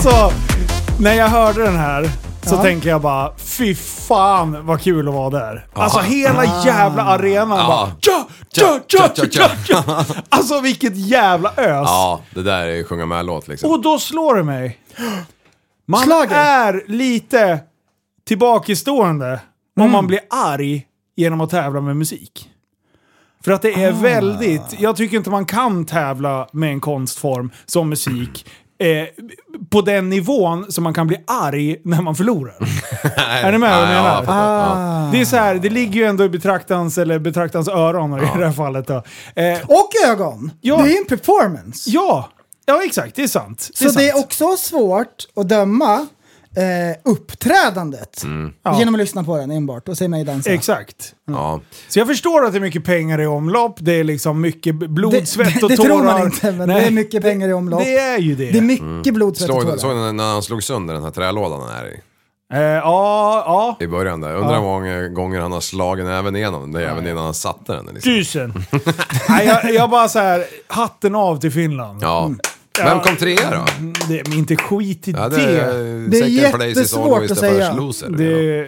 Alltså, när jag hörde den här så Ja. tänker jag bara, fy fan vad kul att vara där. Alltså hela Ah. jävla arenan Ja. bara tja, tja, tja, Tja, tja, tja. Alltså vilket jävla ös. Ja, det där är sjunga med-låt liksom. Och då slår det mig. Man Schlager. är lite tillbakastående om man blir arg genom att tävla med musik. För att det är väldigt, jag tycker inte man kan tävla med en konstform som musik eh, på den nivån som man kan bli arg när man förlorar. [LAUGHS] är ni med vad jag Ja, menar? Ah. Det är så här, det ligger ju ändå i betraktans, eller betraktans öron i det här fallet. Då. Eh, Och ögon. Ja. Det är ju en performance. ja, ja, exakt. Det är sant. Så det är sant. också svårt att döma eh, uppträdandet Ja. genom att lyssna på den enbart och se mig dansa. Exakt. Ja. Så jag förstår att det är mycket pengar i omlopp, det är liksom mycket blod, Det, svett och det tårar. tror man inte, men Nej, det är mycket pengar i omlopp. Det är ju det. Det är mycket blod, svett och tårar. såg ni när han slog sönder den här trälådan han är i? Eh, ja, ja. I början där. Undrar hur många gånger han har slagit även igenom den. Det är även innan han satte den. Liksom. Tusen. [LAUGHS] Nej, jag, jag bara så här, hatten av till Finland. Ja. Vem kom trea då? Det är inte skit i Ja, det. det, Det, är Det jättesvårt att säga. loser.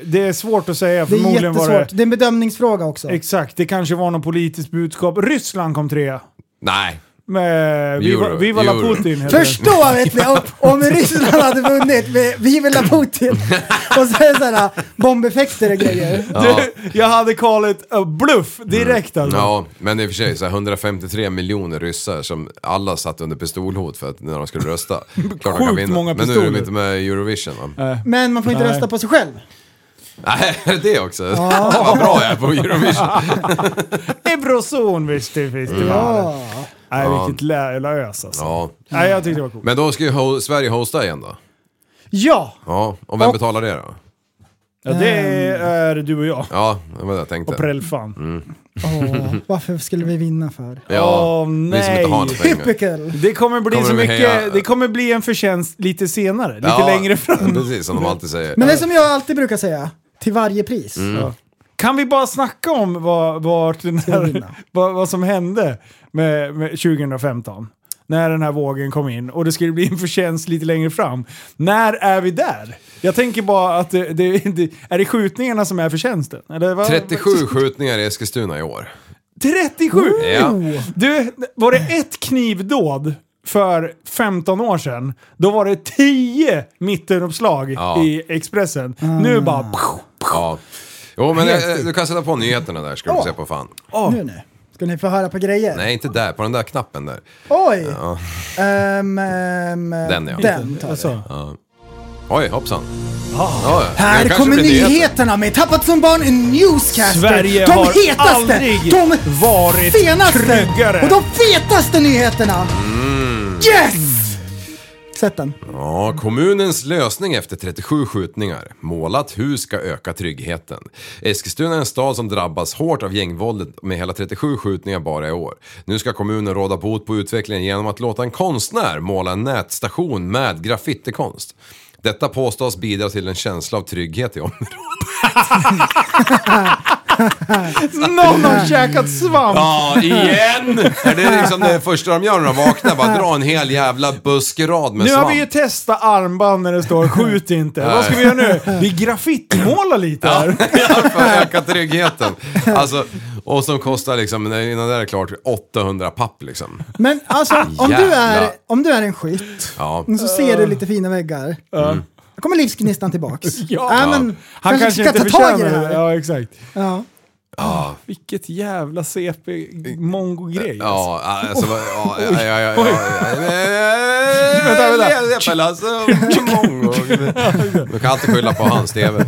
det, är svårt att säga. Det är jättesvårt. det... Det är en bedömningsfråga också. Exakt, det kanske var något politiskt budskap. Ryssland kom trea. Nej. Med Viva, Viva la. Putin. heter det. Förstå vet ni, om, om Ryssland hade vunnit med Vi vill ha Putin och så är det sådana bombeffekter och grejer. Ja. Du, jag hade kallat a bluff direkt alltså. Ja, men i och för sig så här, 153 miljoner ryssar som alla satt under pistolhot för att när de skulle rösta. [LAUGHS] Klart de kan Sjukt vinna. många Men nu är de pistoler. inte med i Eurovision va? Men man får inte Nej. rösta på sig själv. Nej, är [LAUGHS] det det också? Vad bra jag är på Eurovision. [LAUGHS] Eurozon visste festivalen. Ja. Nej, Ja. vilket lä- lös alltså. Ja. Nej, jag tyckte det var coolt. Men då ska ju ho- Sverige hosta igen då? Ja, Ja, och vem Och- betalar det då? Ja, det är du och jag. Ja, det var det jag Och tänkte. Prellfan. Mm. Åh, varför skulle vi vinna för? Ja, Åh, vi som nej. inte har några pengar. Typical! Det kommer bli Kommer så vi mycket, heja- det kommer bli en förtjänst lite senare, lite Ja, längre fram. Precis, som de alltid säger. Men det är som jag alltid brukar säga, till varje pris. Mm. Kan vi bara snacka om vad, vart den här, [LAUGHS] vad, vad som hände med, med 2015? När den här vågen kom in och det skulle bli en förtjänst lite längre fram. När är vi där? Jag tänker bara att det, det, det, är det skjutningarna som är förtjänsten? Eller vad? 37 skjutningar i Eskilstuna i år. 37! Ja. Du, var det ett knivdåd för 15 år sedan, då var det 10 mittenuppslag Ja. i Expressen. Nu bara... Ja. Jo, men Helt eh, sjukt. du kan sätta på nyheterna där ska du Ja. se på fan. Nu nu. Ska ni få höra på grejer? Nej, inte där, på den där knappen där. Oj! Ja. Ehm, ehm, Den, ja. Den tar vi. Alltså, Oj, hoppsan. Ja, det Här kanske kommer blir nyheterna med Tappat som barn Newscaster. Sverige de har hetaste, aldrig de varit senaste tryggare. och de fetaste nyheterna. Mm. Yes! Sätt den. Ja, kommunens lösning efter 37 skjutningar. Målat hus ska öka tryggheten. Eskilstuna är en stad som drabbas hårt av gängvåldet med hela 37 skjutningar bara i år. Nu ska kommunen råda bot på utvecklingen genom att låta en konstnär måla en nätstation med graffitikonst. Detta påstås bidra till en känsla av trygghet i området. [LAUGHS] någon har käkat svamp! Ja, igen! Är det liksom det första de gör när de vaknar? Bara dra en hel jävla buskerad med Nu svamp. har vi ju testat armband när det står skjut inte. Vad ska vi göra nu? Vi graffitimålar lite här. [LAUGHS] Ja, för att öka tryggheten. Alltså, och som kostar liksom, innan det är klart, 800 papp liksom. Men alltså, om du, är, om du är en skytt Ja. så ser du lite fina väggar. Mm. Då kommer livsgnistan tillbaks. [LAUGHS] Ja. Äh, men, Han kanske, kanske, ska inte ta tag i det förtjänar här. Ja, exakt. Ja. Ah, vilket jävla CP-mongo-grej. Ja, alltså, vad- ja, ja, ja, ja, [LAUGHS] Vänta, vänta. [LAUGHS] ja. Jeppe Lasse, mongo. Du kan alltid skylla på hans TV.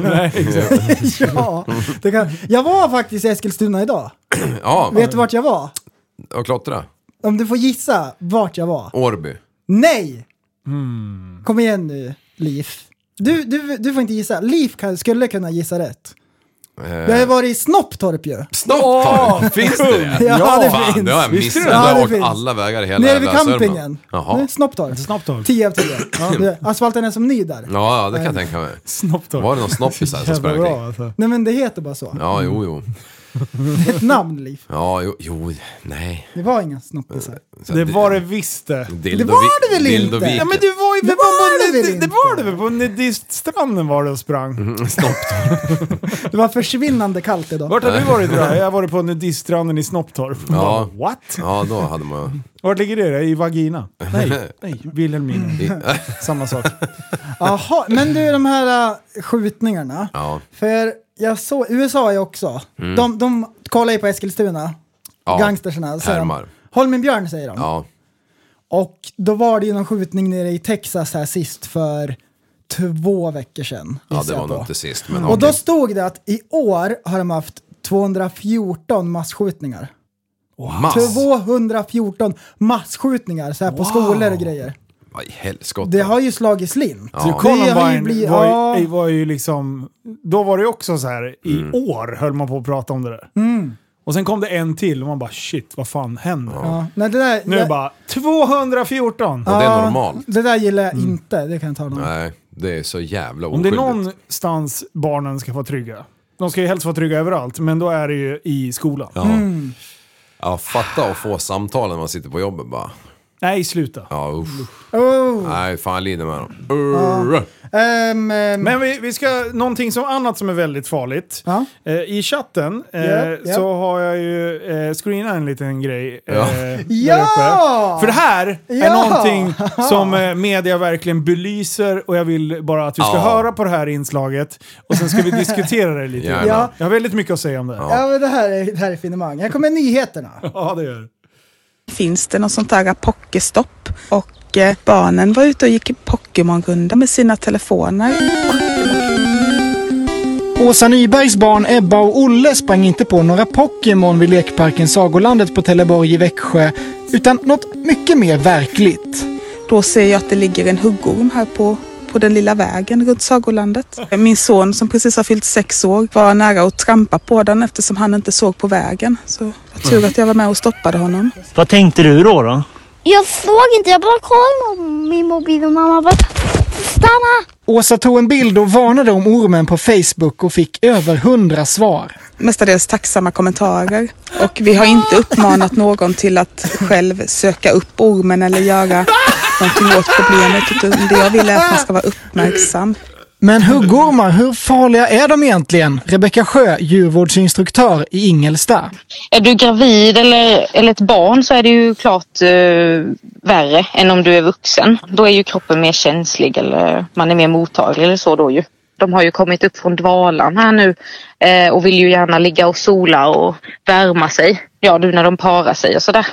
ja, det kan. Jag var faktiskt i Eskilstuna idag. [CLEARS THROAT] Ja, Vet du vart jag var? och klottra. Om du får gissa vart jag var. Årby. Nej! Hmm. Kom igen nu, Liv. Du, du, du får inte gissa. Liv kan, skulle kunna gissa rätt. Jag har varit i Snopptorp ju. Snopptorp, finns det det? Ja, det Fan, finns. det har jag missat. Jag Ja, har åkt finns. alla vägar i hela Nere vid jävla Sörmland. campingen. Jaha. Snopptorp. Snopptorp. 10 av 10. Ja. Asfalten är som ny där. Ja, ja, det kan jag tänka mig. Snopptorp. Var det någon snoppis här som Jävla sprang bra omkring? alltså. Nej men det heter bara så. Ja, jo, jo. Ett namn, Liv. Ja, jo, jo, nej. Det var inga snoppisar. Så Det var det visst det. Dildo- Det var det väl inte? Ja men du var ju Det väl på, var det väl det, det inte? var det väl på nudiststranden var det och sprang. Mm, [LAUGHS] Snopptorp. Det var försvinnande kallt idag. Vart har du varit då? [LAUGHS] Jag har varit på nudiststranden i Snopptorp. Ja. Bara, What? Ja, då hade man Vart ligger det? I vagina? Nej, [LAUGHS] nej, Wilhelmina. Samma sak. Jaha, men du de här äh, skjutningarna. Ja. För jag såg, USA är också, de, de kollar ju på Eskilstuna, Mm. Ja. gangstersarna. Härmar. Håll min björn säger de. Ja. Och då var det ju någon skjutning nere i Texas här sist för två veckor sedan. Ja, det var nog inte sist, men Och okej. då stod det att i år har de haft 214 massskjutningar. Mass. 214 massskjutningar så här på skolor och grejer. Vad i helskotta. Det har ju slagit slint. Ja. Så Columbine blivit- var, ja. ju, var ju liksom... Då var det också så här, i Mm. år höll man på att prata om det där. Och sen kom det en till och man bara shit, vad fan händer? Ja. Nej, det där, Nu är det bara 214! Och det är normalt. Det där gillar jag inte, det kan jag ta någon. Nej, Det är så jävla Om det är oskyldigt. någonstans barnen ska vara trygga. De ska ju helst vara trygga överallt, men då är det ju i skolan. Ja. ja, fatta att få samtal när man sitter på jobbet bara. Nej, sluta. Ja, usch. Oh. Nej, fan lider med dem. Urr. Ehm, ehm, Men vi, vi ska, någonting som annat som är väldigt farligt. Ja. Eh, I chatten eh, Ja, ja. så har jag ju eh, screenat en liten grej. Eh, Ja. där Ja! uppe. För det här är Ja! någonting som eh, media verkligen belyser och jag vill bara att vi ska Ja. höra på det här inslaget och sen ska vi diskutera det lite. Gärna. Ja. Jag har väldigt mycket att säga om det. Ja, ja, men det här är, det här är finemang. Här kommer nyheterna. [LAUGHS] det gör det. Finns det något sånt där pokestopp och eh, barnen var ute och gick i Pokémon-runda med sina telefoner. Åsa Nybergs barn Ebba och Olle sprang inte på några Pokémon vid lekparken Sagolandet på Teleborg i Växjö, utan något mycket mer verkligt. Då ser jag att det ligger en huggorm här på, på den lilla vägen runt Sagolandet. Min son som precis har fyllt sex år var nära att trampa på den eftersom han inte såg på vägen. Så tur att jag var med och stoppade honom. Vad tänkte du då? då? Jag såg inte, jag bara kollade på min mobil och mamma bara stanna! Åsa tog en bild och varnade om ormen på Facebook och fick över hundra svar. Mestadels tacksamma kommentarer. Och vi har inte uppmanat någon till att själv söka upp ormen eller göra någonting åt problemet. Utan det jag vill är att man ska vara uppmärksam. Men huggormar, hur farliga är de egentligen? Rebecka Sjö, djurvårdsinstruktör i Ingelsta. Är du gravid eller, eller ett barn så är det ju klart eh, värre än om du är vuxen. Då är ju kroppen mer känslig eller man är mer mottaglig eller så då ju. De har ju kommit upp från dvalan här nu eh, och vill ju gärna ligga och sola och värma sig. Ja, nu när de parar sig och sådär.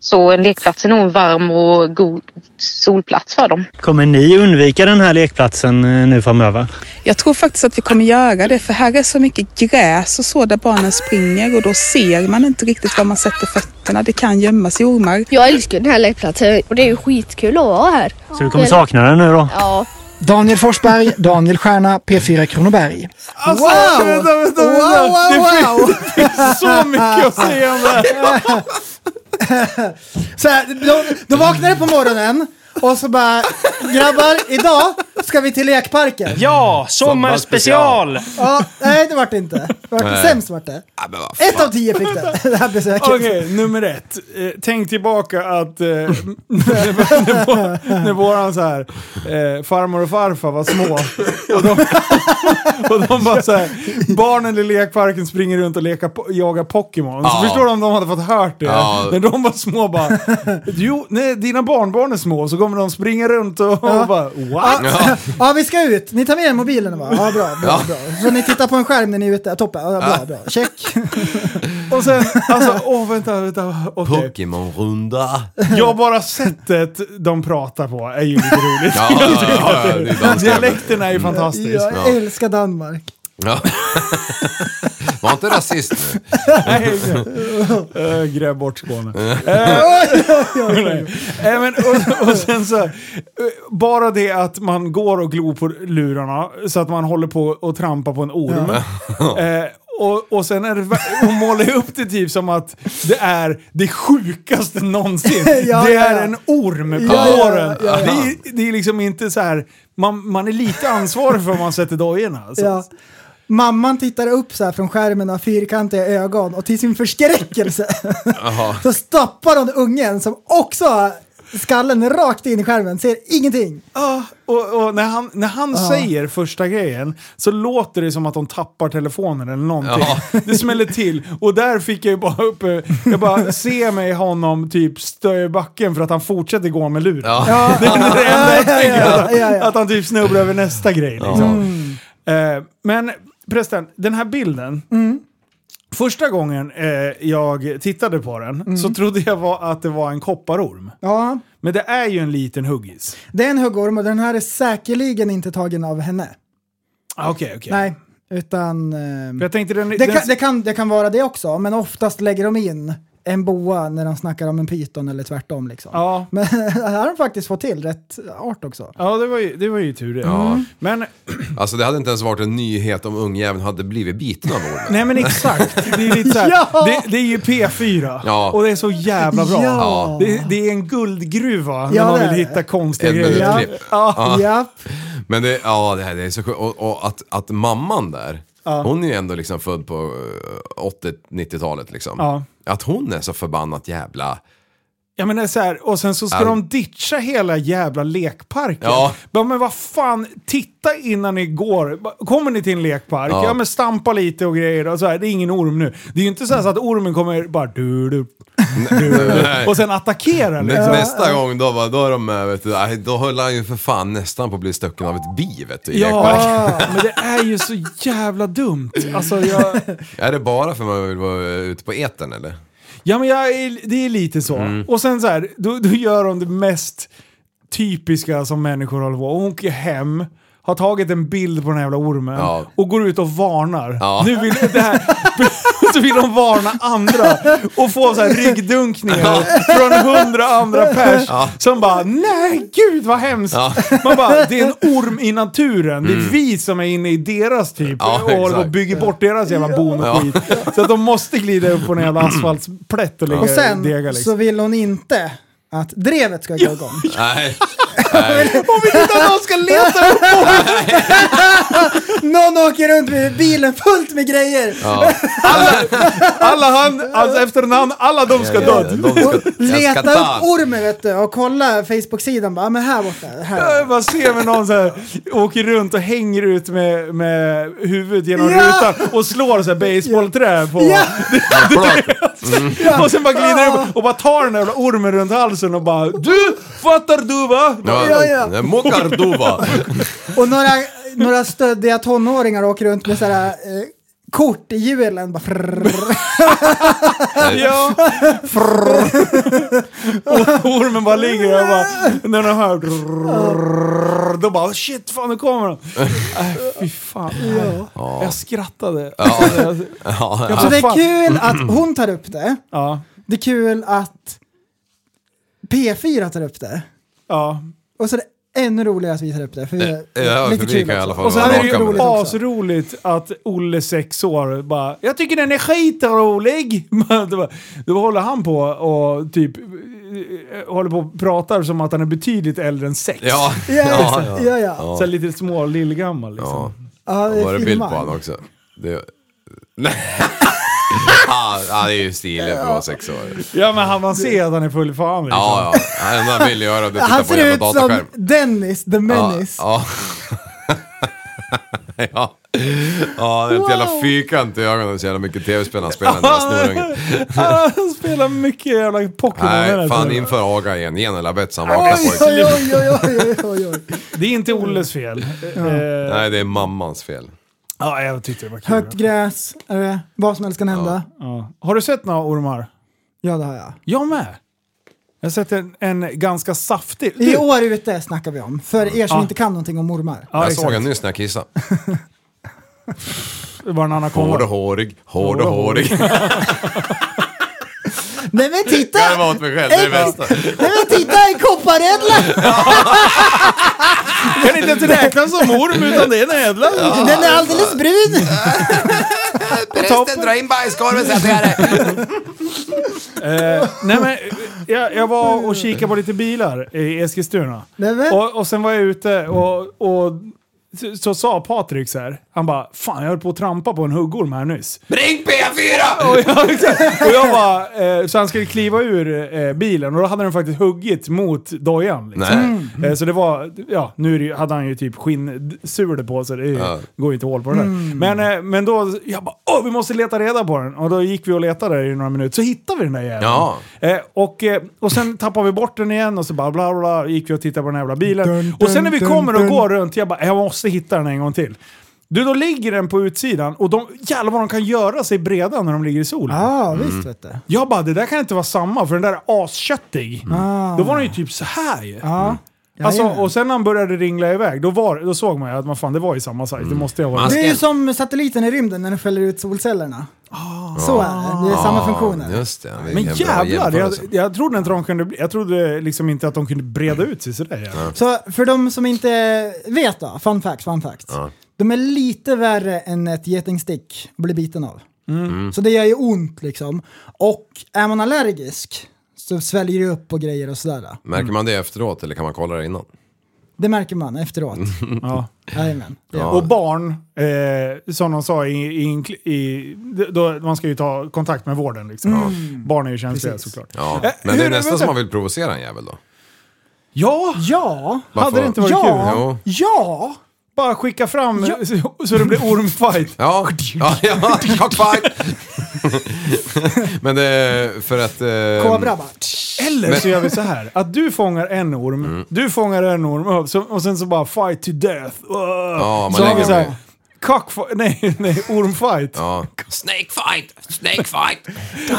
Så en lekplats är nog en varm och god solplats för dem. Kommer ni undvika den här lekplatsen eh, nu framöver? Jag tror faktiskt att vi kommer göra det för här är så mycket gräs och så där barnen springer och då ser man inte riktigt var man sätter fötterna. Det kan gömma sig ormar. Jag älskar den här lekplatsen och det är ju skitkul att vara här. Så du kommer sakna den nu då? Ja. Daniel Forsberg, Daniel Stjärna, P4 Kronoberg. Alltså, Wow! vänta, vänta, Wow, vänta. wow, Det finns- wow. Det finns så mycket att säga om det här. [LAUGHS] Så här, de, de vaknade på morgonen och så bara, grabbar, idag ska vi till lekparken. Ja, sommarspecial! Ja, nej det vart det inte. Det vart Nej. sämst vart det. Ja, men vad fan. Ett av tio fick det, det här besöket. Okej, nummer ett. Eh, tänk tillbaka att eh, när, [LAUGHS] när, vår- när våran så här, eh, farmor och farfar var små. Och de, [LAUGHS] och de bara så här, barnen i lekparken springer runt och leka, po- jagar Pokémon. Så Ja. förstår du om de hade fått hört det? Ja. När de var små bara, jo, nej, dina barnbarn är små, så kommer de springa runt och, och [LAUGHS] bara, what? Ja. ja, vi ska ut. Ni tar med er mobilen va? Ja, bra, bra, bra. Så ni tittar på en skärm när ni är ute. Toppen, ja, bra, bra. Check. [LAUGHS] Och sen, alltså, åh vänta, vänta, okej. Pokémon-runda. Jag bara sättet de pratar på är ju lite roligt. Ja, ja, ja, ja, det är [LAUGHS] danska. Dialekten är ju fantastisk. Jag Ja. älskar Danmark. Ja. [LAUGHS] Var inte rasist nu. [LAUGHS] Nej. Eh, Gräv bort Skåne. [LAUGHS] Nej. Eh, men, och, och sen så, eh, bara det att man går och glor på lurarna så att man håller på och trampar på en orm. Eh, och, och sen är det, hon målar upp det typ som att det är det sjukaste någonsin. Ja, det är ja. en orm på Ja, ja, våren. ja, ja. Det, är, det är liksom inte så här, man, man är lite ansvarig för vad man sätter dojorna. Alltså. Mamman tittar upp så här från skärmen och har fyrkantiga ögon och till sin förskräckelse [LAUGHS] så stoppar hon ungen som också har skallen rakt in i skärmen, ser ingenting. Ja, och, och när han, när han Ja. säger första grejen så låter det som att de tappar telefonen eller någonting. Ja. [LAUGHS] Det smäller till. Och där fick jag ju bara upp, eh, jag bara ser mig honom typ stö i backen för att han fortsätter gå med luren. Ja. Ja, [LAUGHS] Det är det enda jag ja, ja, tänker, att, han typ snubblar över nästa grej. Liksom. Eh, men förresten, den här bilden. Mm. Första gången eh, jag tittade på den Mm. så trodde jag var att det var en kopparorm. Ja, Men det är ju en liten huggis. det är en huggorm och den här är säkerligen inte tagen av henne. Ah, Okej, okej. Nej, utan... För Jag tänkte den, det, den, kan, det, kan, det kan vara det också, men oftast lägger de in en boa när de snackar om en pyton eller tvärtom. Liksom. Ja, Men [LAUGHS] här har de faktiskt fått till rätt art också. ja det, var ju, det var ju tur det. Ja. Men, [CLEARS THROAT] Alltså det hade inte ens varit en nyhet om ungjäveln hade blivit biten av ormen. nej men exakt. Det är, lite så här, [LAUGHS] Ja! det, det är ju P4 Ja. och det är så jävla bra. Ja. Det, det är en guldgruva när man det vill hitta konstiga Ett grejer. Ja. Ja. Men det, ja, det, här, det är så sjukt. Och, och att, att mamman där, Ja. hon är ju ändå liksom född på eh, 80-90-talet liksom. Ja. Att hon är så förbannat jävla... Ja men så här, och sen så ska Ja. de ditcha hela jävla lekparken. Ja. Bara, men vad fan, titta innan ni går. Kommer ni till en lekpark, ja. Ja. men stampa lite och grejer och så här, det är ingen orm nu. Det är ju inte så, så att ormen kommer bara du, du, du, [LAUGHS] och sen attackera Nä, liksom. Nästa gång då, då är de med, vet du, då höll han ju för fan nästan på att bli stucken av ett bi vet du, i lekparken. Ja, men det är ju så jävla dumt. Alltså jag... [LAUGHS] Är det bara för att man vill vara ute på etern eller? Ja men jag är, det är lite så. Mm. Och sen så här, då, då gör de det mest typiska som människor håller på. Hon åker hem, har tagit en bild på den här jävla ormen Ja. och går ut och varnar. Ja. Nu vill det här, [LAUGHS] så vill de varna andra och få så här ryggdunkningar från hundra andra pers Ja. som bara nej gud vad hemskt. Ja. Man bara det är en orm i naturen. Det är vi som är inne i deras typ Ja, och exakt. bygga bort deras jävla bon och skit. Så att de måste glida upp på en jävla asfaltsplätt och ligga Och sen dega liksom. så vill hon inte att drevet ska gå igång. [LAUGHS] Nej. Nej. [LAUGHS] Hon vill inte att någon ska leta upp Någon åker runt med bilen fullt med grejer. Ja. alla han, alltså efternamn, alla de ska dö. De ska, ska Leta ta. upp ormen vet du och kolla Facebook-sidan. Bara, "Ah, men här borta. Här. Jag bara ser med någon så här, åker runt och hänger ut med, med huvudet genom Ja. rutan och slår så här basebollträ på. Ja. [LAUGHS] Och sen bara glider upp och bara tar den där jävla ormen runt halsen och bara Du! Fattar du va? Ja, ja. Ja, Mokarduva. [LAUGHS] Och några, några stöddiga tonåringar åker runt med sådär eh, kort i hjulen. Bara. Ja. och ormen bara ligger där och bara, när den hör då bara shit fan nu kommer den. Äh, fy fan. Jag skrattade. Ja. Jag- Ja, jag Så det är kul att hon tar upp det. Ja. Det är kul att P4 tar upp det. Ja. Och så är det ännu roligare att vi tar upp det. För vi är Ja, lite kul i också. alla fall Och sen är det ju det. asroligt att Olle, sex år, bara “Jag tycker den är skitrolig”. [LAUGHS] då, då håller han på och typ eh, håller på och pratar som att han är betydligt äldre än sex. Ja, Ja, ja, ja, ja. ja. Så lite små, lillgammal liksom. ja. Ja, det Var är det bild på honom också? Det... [LAUGHS] Nej. Ja, han är ju stilig för att vara sex år. Ja men han, man ser att han är full fan liksom. Ja, ja. Det enda han vill göra det är att Han titta på en ser jävla ut som dataskärm. Dennis the Menace. Ja. Ja. [LAUGHS] ja. Ja, det är ett jävla fyrkant i ögonen så jävla mycket tv-spel han spelar den där. Han spelar mycket jävla Pokémon. Nej, fan inför aga igen. Ge en jävla bett så han vaknar Oj, pojk. oj, oj, oj, oj, oj, oj. Det är inte Olles fel. Eh, Nej, det är mammans fel. Ja, jag tyckte det var kul. Högt gräs, eh, vad som helst kan hända. Ja. Har du sett några ormar? Ja, det har jag. Jag med. Jag har sett en, en ganska saftig... I år ute snackar vi om. För er som Ja. inte kan någonting om ormar. Ja, jag såg exakt. en nyss när jag kissade. [LAUGHS] Det var en. Hård och hårig, hård och hårig. [LAUGHS] Nej men titta! Jag var åt mig själv, det är det bästa. Nej men titta, en kopparädla! [LAUGHS] kan inte ens räknas som orm utan det är en ädla. Den är alldeles brun! [LAUGHS] Prästen, dra in bajskorven det. Eh, nej men, jag, jag var och kikade på lite bilar i Eskilstuna. Nej, men. Och, och sen var jag ute och, och så, så sa Patrik så här. Han bara, fan jag höll på att trampa på en huggorm här nyss. Ring P4! [LAUGHS] Och jag, [LAUGHS] och jag bara, eh, så han skulle kliva ur eh, bilen och då hade den faktiskt huggit mot dojan. Liksom. Nej. Eh, så det var, ja nu är det, hade han ju typ skinnsule på sig, det är ju- Ja. går ju inte hål på det där. Men, eh, men då, jag bara, åh vi måste leta reda på den. Och då gick vi och letade där i några minuter, så hittade vi den där jäveln. Ja. Eh, och, eh, och sen tappade vi bort den igen och så bara bla bla, bla gick vi och tittade på den här jävla bilen. Dun, och sen när vi dun, kommer och dun. går runt, jag bara, jag måste hitta den en gång till. Du, då ligger den på utsidan och de, jävlar vad de kan göra sig breda när de ligger i solen. Ja, visst vet du. Jag bara, det där kan inte vara samma för den där är asköttig. Ah. Då var den ju typ så här ju. Ja. Alltså, Jajamän. och sen när han började ringla iväg, då, var, då såg man ju att man, fan, det var i samma size. Det måste jag vara. Det är ju som satelliten i rymden när den fäller ut solcellerna. Så är det. Det är samma funktioner. Just det. Men jävlar, jag, jag trodde inte de kunde bli, Jag trodde liksom inte att de kunde breda ut sig sådär. Ja. Så för de som inte vet då, fun fact, fun fact. Ja. De är lite värre än ett getingstick att bli biten av. Mm. Så det gör ju ont liksom. Och är man allergisk så sväljer det upp och grejer och sådär. Märker man det efteråt eller kan man kolla det innan? Det märker man efteråt. [LAUGHS] Ja. Jajamän. Ja. Och barn, eh, som de sa, i, i, i, då, man ska ju ta kontakt med vården. Liksom. Mm. Barn är ju känsliga Precis. såklart. Ja, Eh, men det är nästan som man vill provocera en jävel då. Ja! Ja! Varför? Hade det inte varit Ja! kul? Jo. Ja! Bara skicka fram så, så det blir ormfight. Ja, ja, ja cockfight! Men det är för att... Eh, Kobra bara. Eller Men- så gör vi så här, att du fångar en orm, Mm. du fångar en orm och, så, och sen så bara fight to death. Ja, man så har vi lägger så här, med. Cockfight, [LAUGHS] nej, nej, ormfight. Ja. Snake fight! Snake fight!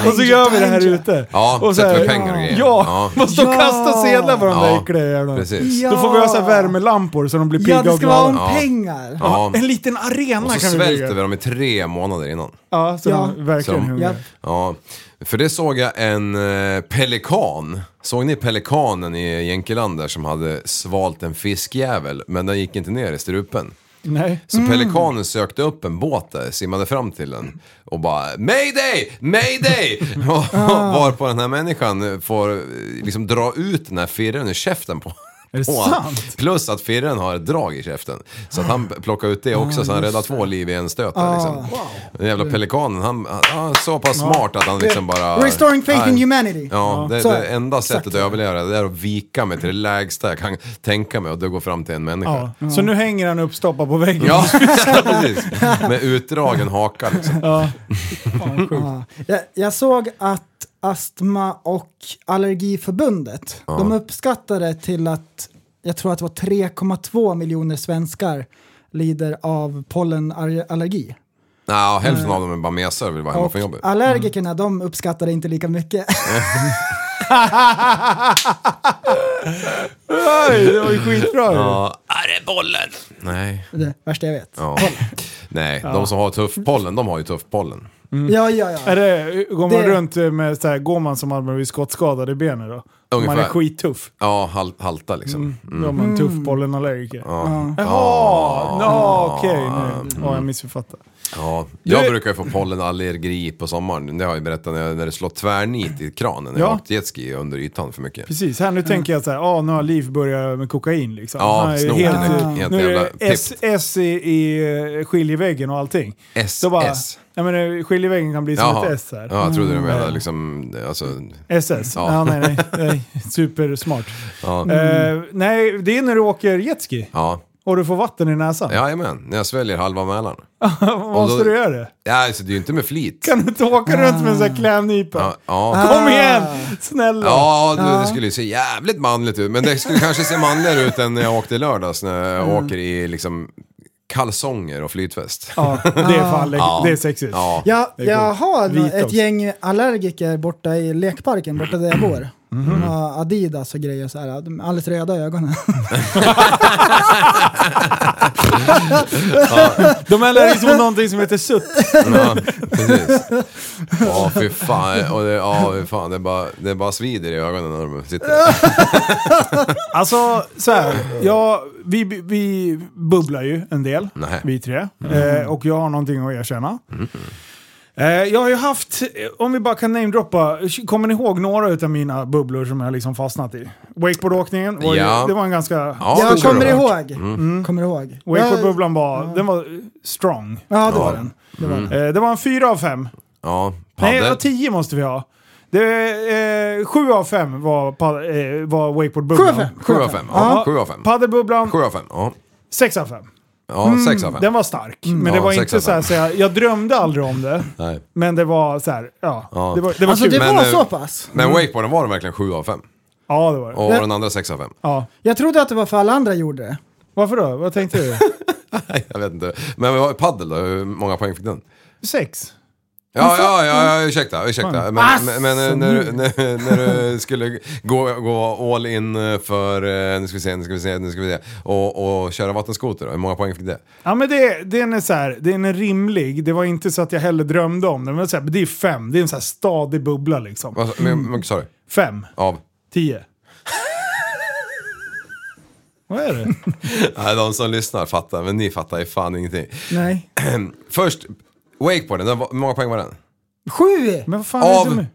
Och så gör vi det här ute. Ja, och så sätter vi pengar och grejer. Ja, [LAUGHS] måste Ja. kasta sedlar på de där Ja, äckliga jävlarna. precis. Då får vi ha så här värmelampor så de blir pigga Ja, det och ska vara glada. om pengar. Ja. En liten arena Och så kan vi svälter bygga. vi dem i tre månader innan. Ja, så Ja. de verkligen Så-. Ja. Ja, för det såg jag en eh, pelikan. Såg ni pelikanen i Jänkeland där som hade svalt en fiskjävel, men den gick inte ner i strupen? Nej. Så pelikanen sökte upp en båt där, simmade fram till den och bara Mayday! Mayday! [LAUGHS] Och Varpå den här människan får eh, liksom dra ut den här firren ur käften på Är det sant? Plus att firren har ett drag i käften. Så att han plockar ut det också, så han räddar två liv i en stöt där, liksom. Den jävla pelikanen, han, han är så pass smart att han liksom bara... Restoring faith in humanity. Ja, det, det enda sättet exakt. att överleva det är att vika mig till det lägsta jag kan tänka mig och då gå fram till en människa. Så nu hänger han uppstoppad på väggen. [LAUGHS] Ja, precis. Med utdragen haka liksom. Ja. [LAUGHS] Jag, jag såg att Astma och Allergiförbundet, Ja. de uppskattade till att, jag tror att det var 3,2 miljoner svenskar lider av pollenallergi. Ja, hälften av dem är bara mesar och vill vara hemma från jobbet. allergikerna, de uppskattade inte lika mycket. [LAUGHS] Oj, det var ju skitbra. Ja, Är det bollen? nej. det värsta jag vet. Ja. Nej, de som har tuff pollen, de har ju tuff pollen. Ja, ja, ja. Är det, går man Det- runt med så här, går man som hade blivit skottskadad i benen då? Man är Ungefär. skittuff. Ja, hal halta liksom. Då är man tuff pollenallergiker. Ja. Jaha, no, okej nu. Ja, jag missförfattar. Ja, jag Du- brukar ju få pollenallergi på sommaren. Det har jag ju berättat när, jag- när det slår tvärnit i kranen när jag Ja. åkt jetski under ytan för mycket. Precis, här nu tänker jag så här, ja nu har Liv börjat med kokain liksom. Ja, Han är snoken helt, är helt Nu är jävla det S, S i, i eh, skiljeväggen och allting. S, Så bara, S. Jag menar, skiljeväggen kan bli som Jaha. ett S här. Ja, jag trodde du menade Mm. liksom, alltså... SS? Ja. Ja. nej, nej, nej. Supersmart. Ja. Eh, nej, det är när du åker jetski Ja, och du får vatten i näsan. jajamän. När jag sväljer halva Mälaren. [LAUGHS] Måste då- du göra det? Ja, alltså det är ju inte med flit. Kan du inte åka runt med en sån här klämnypa? Ja, ja. Kom igen! Snälla! Ja, du, det skulle ju se jävligt manligt ut. Men det skulle kanske se manligare ut än när jag åkte i lördags när jag Mm. åker i liksom kalsonger och flytväst. Ja, det är fan läckert. [LAUGHS] Ja. Det är sexigt. Ja. Är jag har ett gäng allergiker borta i lekparken, borta där jag bor. Mhm. De har Adidas och grejer så här. De är alldeles röda i ögonen. [LAUGHS] De är mot [LAUGHS] någonting som heter sutt. Ja, precis. Ja, fy fan. Och det, ja, fy fan. Det, är bara, det är bara svider i ögonen när de sitter där. [LAUGHS] Alltså, så här. Ja, vi, vi bubblar ju en del, Nej. vi tre. Eh, och jag har någonting att erkänna. Eh, jag har ju haft, eh, om vi bara kan namedroppa, kommer ni ihåg några utav mina bubblor som jag liksom fastnat i? Wakeboardåkningen, var ju, Ja. det var en ganska... Ja, jag kommer ihåg. Mm. Kommer ihåg. Wakeboardbubblan var, den var eh, strong. Ja, det Ja. var den. Det var den. Eh, det var en fyra av fem. Ja, Nej, ja, paddel. tio måste vi ha. Det, eh, sju av fem var, eh, var wakeboardbubblan. Sju av fem. Sju av fem. Ja, sju av fem. Paddelbubblan, Sju av fem. Ja, sex av fem. Ja sex av fem. Den var stark. Men Ja, det var inte så här, så jag, jag drömde aldrig om det. Nej. Men det var så här, ja. Ja. Det var, det var Alltså kul. det Men, var eh, så pass. Men wakeboarden var den verkligen sju av fem. Ja, det var det. Och den andra sex av fem. Ja. Jag trodde att det var för alla andra gjorde det. Varför då? Vad tänkte du? Nej, [LAUGHS] jag vet inte. Men paddel då? Hur många poäng fick den? Sex. Ja, ja, ja, ja ursäkta, ursäkta. Men, Alltså, men, men eh, när, när, när du skulle gå, gå all in för, eh, nu ska vi se, nu ska vi se, nu ska vi se, och, och köra vattenskoter då? Hur många poäng fick det? Ja men det, den är så här, den är rimlig. Det var inte så att jag heller drömde om den. Men så här, det är fem. Det är en så här stadig bubbla liksom. Vad mycket sa du? Fem. Av? Tio. Vad är det? [LAUGHS] Nej, de som lyssnar fattar, men ni fattar ju fan ingenting. Nej. [CLEARS THROAT] Först, wakeboarden, den var, hur många poäng var den? Sju! Men vad fan är det Av- med?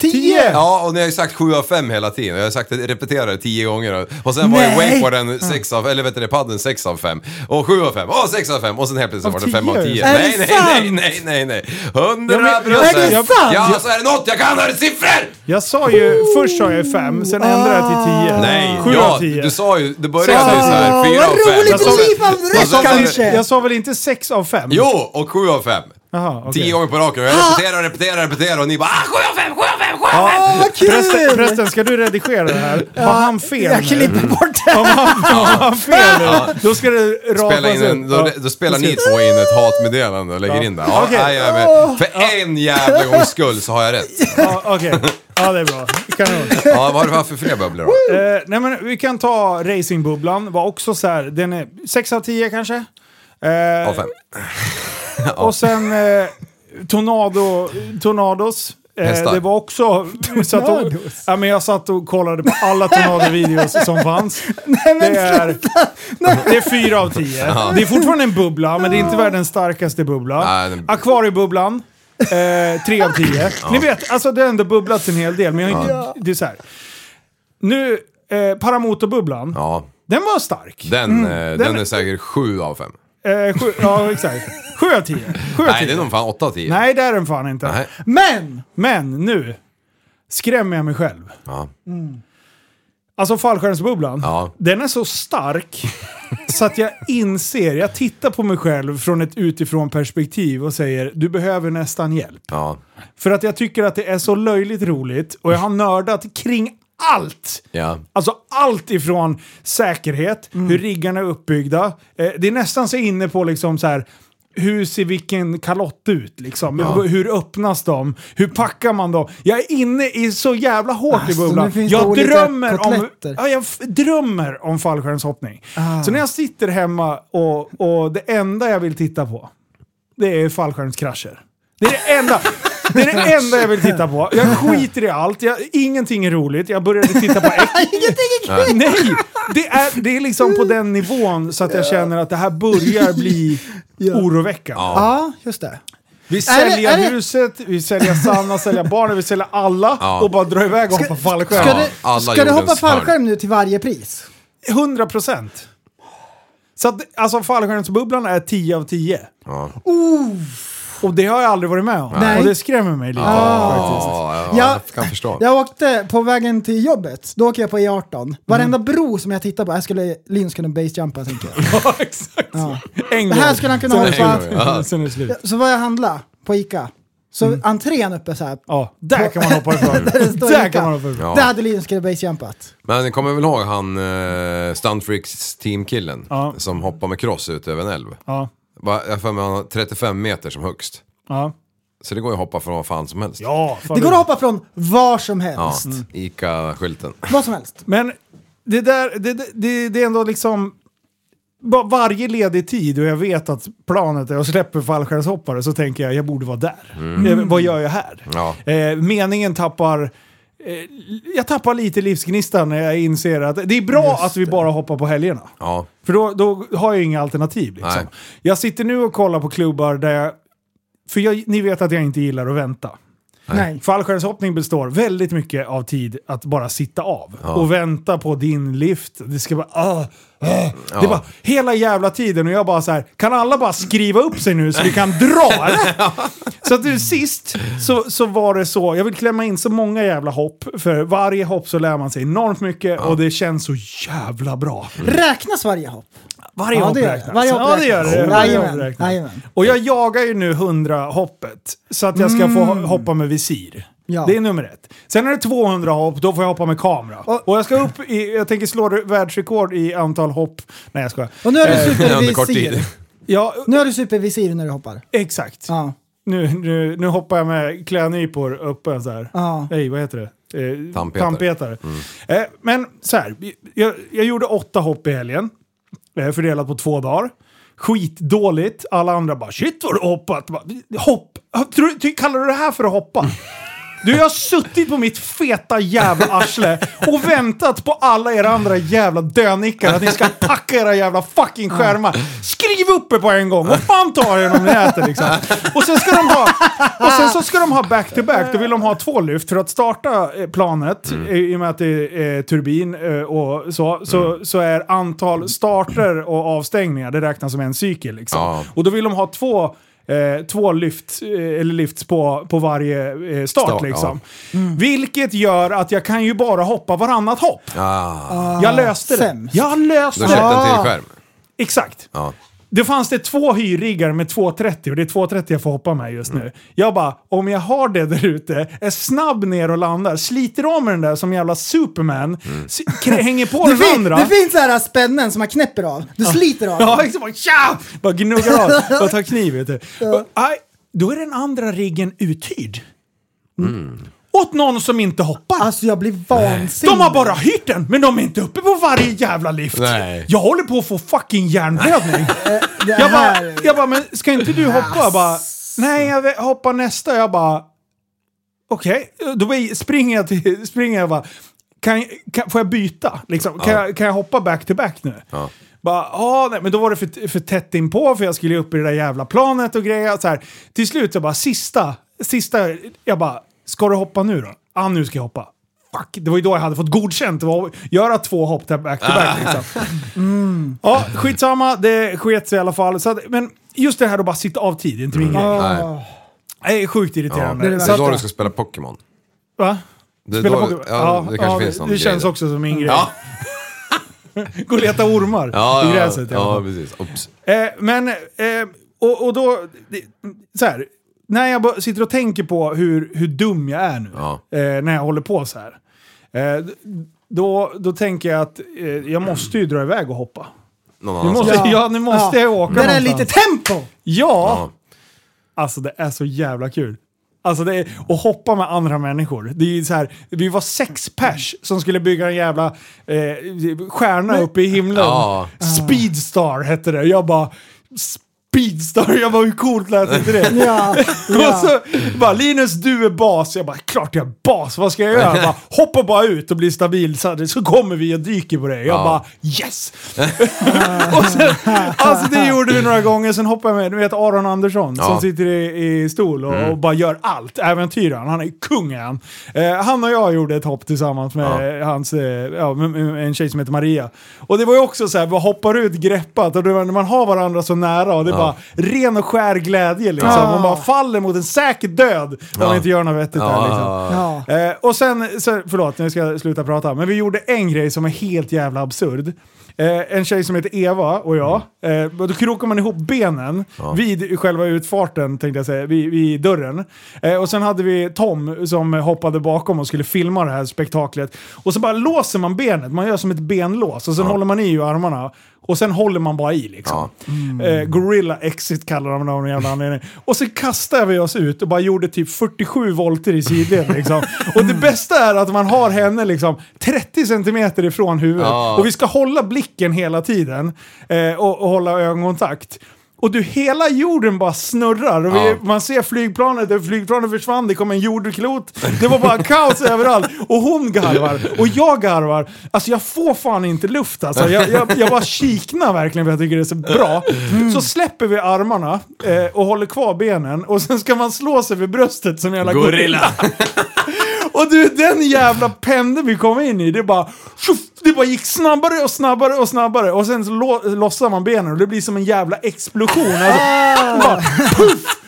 Tio! Ja, och ni har ju sagt 7 av 5 hela tiden. Jag har sagt det, repeterat det 10 gånger. Och- Och sen var ju Nej. wakeboarden 6 av, eller vet du det, paddeln 6 av 5. Och 7 av 5, och 6 av 5. Och sen helt plötsligt Av var det 5 av 10. 10. Är Nej, det nej, sant? nej, nej, nej, nej. 100 Ja, men- procent! Är det sant? Ja, så är det något jag kan, är det siffror! Jag sa ju, först sa jag fem, sen ändrade jag till tio. Nej, Sju ja, av tio. du sa ju, det började ju Så- så här, 4 vad av 5. roligt att Liv har jag rätt sa- kanske! Jag sa väl inte sex av fem? Jo, och 7 av 5. Jaha, okej. 10 gånger på raken. Jag repeterar och repeterar och repeterar och ni bara ah, 7 av 5, 7 av 5, 7 av 5! Åh, vad Förresten, kul! förresten, ska du redigera det här? Har han fel Jag nu? klipper bort det. Om han, om han [LAUGHS] fel nu, då ska det rapas Spela in en, då, Ja. då spelar ni två in ett hatmeddelande och lägger Ja. in det. Ja, jag är med. För en jävla gångs skull så har jag rätt. [LAUGHS] Ja, Okej, ja det är bra. Kanon. Ja, vad har du för fler bubblor då? Eh, nej men vi kan ta racingbubblan, var också så här, den är 6 av 10 kanske. Eh, Av fem. [LAUGHS] Och sen eh, Tornado, Tornados. Eh, Hästar. det var också... Satt och, Tornados? ja, men jag satt och kollade på alla Tornado-videos som fanns. [LAUGHS] Nej men Det är, det är fyra av tio. Det är fortfarande en bubbla, men det är inte världens starkaste bubbla. Nej, den- Akvariebubblan, eh, tre av tio. Ni vet, alltså det har ändå bubblats en hel del, men jag har inte, det är så här. Nu, eh, Paramotorbubblan, Ja, den var stark. den, eh, den, Den- är säkert 7 av 5. Eh, sju, ja, exakt. Sju av tio. Sju av Nej, tio. det är nog fan 8 av 10. Nej, det är den fan inte. Nej. Men, men nu skrämmer jag mig själv. Ja. Alltså fallskärmsbubblan, Ja. den är så stark [LAUGHS] så att jag inser, jag tittar på mig själv från ett utifrån perspektiv och säger du behöver nästan hjälp. Ja. För att jag tycker att det är så löjligt roligt och jag har nördat kring allt. Ja. Alltså allt ifrån säkerhet, hur riggarna är uppbyggda. Eh, det är nästan så inne på liksom så här. Hur ser vilken kalott ut? Liksom? Hur öppnas de? Hur packar man dem? Jag är inne i så jävla hårt i Alltså, bubblan. finns det Jag drömmer, om, ja, jag drömmer om fallskärmshoppning. Ah. Så när jag sitter hemma och, och det enda jag vill titta på, det är fallskärmskrascher. Det är det enda. Det är det enda jag vill titta på. Jag skiter i allt. Jag, ingenting är roligt. Jag började titta på. [LAUGHS] Ingenting är kul! Nej! Det är, det är liksom på den nivån så att jag känner att det här börjar bli oroväckande. Ja, just det. Vi säljer det- huset, vi säljer Sanna, säljer barnen, vi säljer alla Ja. och bara drar iväg och hoppar fallskärm. Ska Ja, du, ska du hoppa fallskärm nu till varje pris? 100 procent. Så att, alltså fallskärmsbubblan är 10 av 10. Ja. Och det har jag aldrig varit med om. Nej. Och det skrämmer mig lite faktiskt. Ja, ja, Ja. jag kan förstå. Jag åkte på vägen till jobbet, då åker jag på E18. Varenda bro som jag tittar på, här skulle Linus kunna basejumpa tänker jag. [LAUGHS] Ja, exakt. Ja. En Det gång. här skulle han kunna Sen är slut. Ja. Sen är det slut. Så var jag handla på Ica. Så entrén uppe så här. Ja, där kan man hoppa ifrån. [LAUGHS] Där det står där Ica. kan man hoppa ifrån. Ja. Där hade Linus kunnat basejumpat. Men ni kommer väl ihåg han uh, Stuntfreaks teamkillen Ja. som hoppar med cross ut över en älv? Ja. Va, Jag har för mig han har 35 meter som högst. Ja. Så det går ju att hoppa från vad fan som helst. Ja, fan Det går att hoppa från var som helst. Ja, Ica-skylten. Vad som helst. Men det där, det, det- det, det är ändå liksom... va- Varje ledig tid och jag vet att planet är och släpper fallskärmshoppare så tänker jag jag borde vara där. Eh, vad gör jag här? Ja. Eh, meningen tappar... Eh, jag tappar lite livsgnistan när jag inser att det är bra att vi bara hoppar på helgerna. Ja. För då, då har jag inga alternativ. Liksom. Nej. Jag sitter nu och kollar på klubbar där jag... För jag, ni vet att jag inte gillar att vänta. Nej. Fallskärmshoppning består väldigt mycket av tid att bara sitta av Ja. och vänta på din lift. Det ska bara... ah, Det Ja. bara hela jävla tiden och jag bara så här, kan alla bara skriva upp sig nu så vi kan dra? [LAUGHS] eller?" så att nu sist så, så var det så, jag vill klämma in så många jävla hopp, för varje hopp så lär man sig enormt mycket och det känns så jävla bra. Räknas varje hopp? Varje Ja, hopp räknas. Varje hopp ja, det gör det. Jajamän, jajamän. Och jag jagar ju nu 100 hoppet så att jag ska få ho- hoppa med visir. Mm. Ja. Det är nummer ett. Sen är det 200 hopp, då får jag hoppa med kamera. Och, jag ska upp i, jag tänker slå re- världsrekord i antal hopp. Nej jag skojar. Och nu har du Eh, supervisir. Ja, Nu har du supervisir när du hoppar. exakt. Ja. Nu, nu, nu hoppar jag med klädnypor uppe så här. Ja. Nej, vad heter det? Eh, Tandpetare. tandpetare. Eh, men så här, jag, jag gjorde åtta hopp i helgen. Eh, fördelat på två dagar. Skitdåligt. Alla andra bara shit vad du hoppat. Hopp? Tror, kallar du det här för att hoppa? Du, jag har suttit på mitt feta jävla arsle och väntat på alla era andra jävla dönickar att ni ska packa era jävla fucking skärmar. Skriv upp er på en gång! Vad fan tar er om ni äter liksom? Och sen ska de ha, och sen så ska de ha back-to-back. Då vill de ha två lyft för att starta eh, planet, i- i och med att det är eh, turbin eh, och så, så, så är antal starter och avstängningar, det räknas som en cykel. Liksom. Ja. Och då vill de ha två Eh, två lyft, eh, eller lyfts på, på varje eh, start, Start, liksom. Vilket gör att jag kan ju bara hoppa varannat hopp. Ah. Jag löste det. sämst. Jag löste Du har köpt en det. till skärm? Exakt. Ja. Det fanns det två hyrriggar med 230 och det är 230 jag får hoppa med just nu. Jag bara, om jag har det där ute, är snabb ner och landar, sliter av med den där som jävla superman, krä- hänger på [LAUGHS] Det, den fin, andra. det finns så här spännen som man knäpper av. Du sliter av [LAUGHS] Ja, exakt. Bara, tja! bara gnuggar av. [LAUGHS] Bara tar kniv, vet du. Och, aj, då är den andra riggen uthyrd. Åt någon som inte hoppar. Alltså jag blir vansinnig. De har bara hyrt den, men de är inte uppe på varje jävla lift. Nej. Jag håller på att få fucking hjärnblödning. [LAUGHS] Det jag, bara, här... jag bara, men ska inte du hoppa? Jag bara, nej jag vill- hoppar nästa. Jag bara, okej. Då springer jag till, springer jag bara, kan, kan, får jag byta? Liksom? Kan, jag, kan jag hoppa back to back nu? Ja. Bara, ah, nej, men då var det för, för tätt inpå för jag skulle upp i det där jävla planet och grejer. Så här. Till slut så bara, sista, sista, jag bara, ska du hoppa nu då? Ja, ah, nu ska jag hoppa. Fuck, det var ju då jag hade fått godkänt det att göra två hopp back to back. Liksom. Mm. Ja, skitsamma, det sket sig i alla fall. Så att, men just det här att bara sitta av tid, det är inte min grej. Nej. Det är sjukt Ja. irriterande. Det Så är då du ska spela Pokémon. Va? Det, Spela då, Pokémon? ja, det kanske finns det, någon det grej känns där. också som min grej. Ja, [LAUGHS] Gå och leta ormar ja, i gräset. ja, fall. precis. Oops. Eh, men, eh, och, och då, det, så här, när jag bara sitter och tänker på hur, hur dum jag är nu, Ja. eh, när jag håller på så här. Eh, då, då tänker jag att eh, jag måste ju dra iväg och hoppa. Någon Nu måste, [LAUGHS] ja. nu måste jag åka Där är någonstans. lite tempo! Ja! Ja. Alltså det är så jävla kul. Alltså det är, att hoppa med andra människor. Det är ju så här, vi var sex pers som skulle bygga en jävla eh, stjärna uppe i himlen. Ja. Speedstar hette det. Jag bara... Speedstar, jag bara hur coolt lät inte det? [LAUGHS] Ja, [LAUGHS] Och ja. så bara Linus du är bas. Jag bara klart jag är bas, vad ska jag göra? Jag bara, [LAUGHS] hoppa bara ut och bli stabil så, så kommer vi och dyker på det. Jag Ja. bara yes! och sen, alltså det gjorde vi några gånger, sen hoppade jag med, du vet Aron Andersson som sitter i, i stol och, och bara gör allt. Äventyraren, han är kung är han. Eh, han och jag gjorde ett hopp tillsammans med hans, eh, med, en tjej som heter Maria. Och det var ju också så här, vi hoppar ut greppat och det man har varandra så nära och det bara ren och skär glädje liksom. Ja. Man bara faller mot en säker död om man Ja. inte gör något vettigt där liksom. Ja. Ja. Eh, och sen, så, förlåt nu ska jag sluta prata, men vi gjorde en grej som är helt jävla absurd. Eh, en tjej som heter Eva och jag, eh, då krokar man ihop benen vid själva utfarten, tänkte jag säga, vid, vid dörren. Eh, och sen hade vi Tom som hoppade bakom och skulle filma det här spektaklet. Och så bara låser man benet, man gör som ett benlås och sen håller man i armarna. Och sen håller man bara i liksom. Eh, gorilla exit kallar de det av någon jävla anledning. Och sen kastade vi oss ut och bara gjorde typ 47 volter i sidled liksom. [LAUGHS] Och det bästa är att man har henne liksom 30 centimeter ifrån huvudet. Ja. Och vi ska hålla blicken hela tiden. Eh, och, och hålla ögonkontakt. Och du, hela jorden bara snurrar. Och vi, Ja. Man ser flygplanet, flygplanet försvann, det kom en jordklot. Det var bara kaos [LAUGHS] överallt. Och hon garvar, och jag garvar. Alltså jag får fan inte luft alltså. Jag, jag, jag bara kiknar verkligen för jag tycker det är så bra. Så släpper vi armarna eh, och håller kvar benen. Och sen ska man slå sig vid bröstet som en jävla Gorilla. [LAUGHS] och du, den jävla pendeln vi kom in i, det bara... tjoff, Det bara gick snabbare och snabbare och snabbare. Och sen så lo, lossar man benen och det blir som en jävla explosion. Alltså, bara, puff!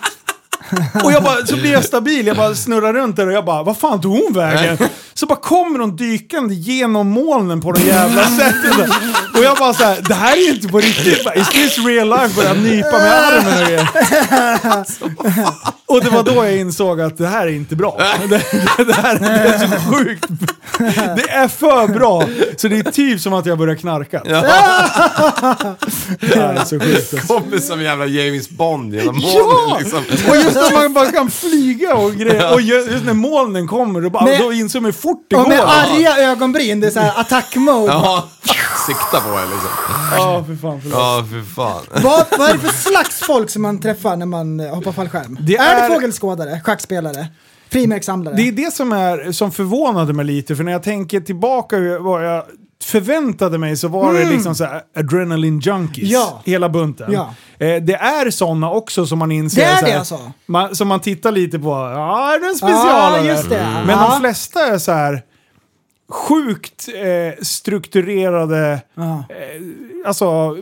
Och jag bara, så blir jag stabil, jag bara snurrar runt där och jag bara, vad fan tog hon vägen? Så bara kommer hon dykande genom molnen på det jävla [LAUGHS] sättet. Och jag bara så här, det här är ju inte på riktigt. Bara, Is this real life? Började nypa med armen och grejer. Och det var då jag insåg att det här är inte bra. Det, det, det här det är så sjukt. Det är för bra. Så det är typ som att jag börjar knarka. Det är så sjukt. alltså. Kommer som jävla James Bond genom Ja! molnen liksom. Och just när man bara kan flyga och grejer. Och ju- just när molnen kommer, då, bara, Med- då inser man hur fort det Och går. med arga ögonbryn, det är såhär attack-mode. Ja, sikta på er liksom. Ja, för fan. Förlåt. Ja, för fan. Vad, vad är det för slags folk som man träffar när man eh, hoppar fallskärm? Det är... är- det fågelskådare, schackspelare? Frimärkssamlare. Det är det som, är, som förvånade mig lite, för när jag tänker tillbaka vad jag förväntade mig så var det Mm. liksom så här adrenaline junkies. Ja. Hela bunten. Ja. Eh, det är sådana också som man inser. Det är så här, det alltså? Man, som man tittar lite på. Ja, är det en special? Just det. Men de flesta är så här sjukt eh, strukturerade, eh, alltså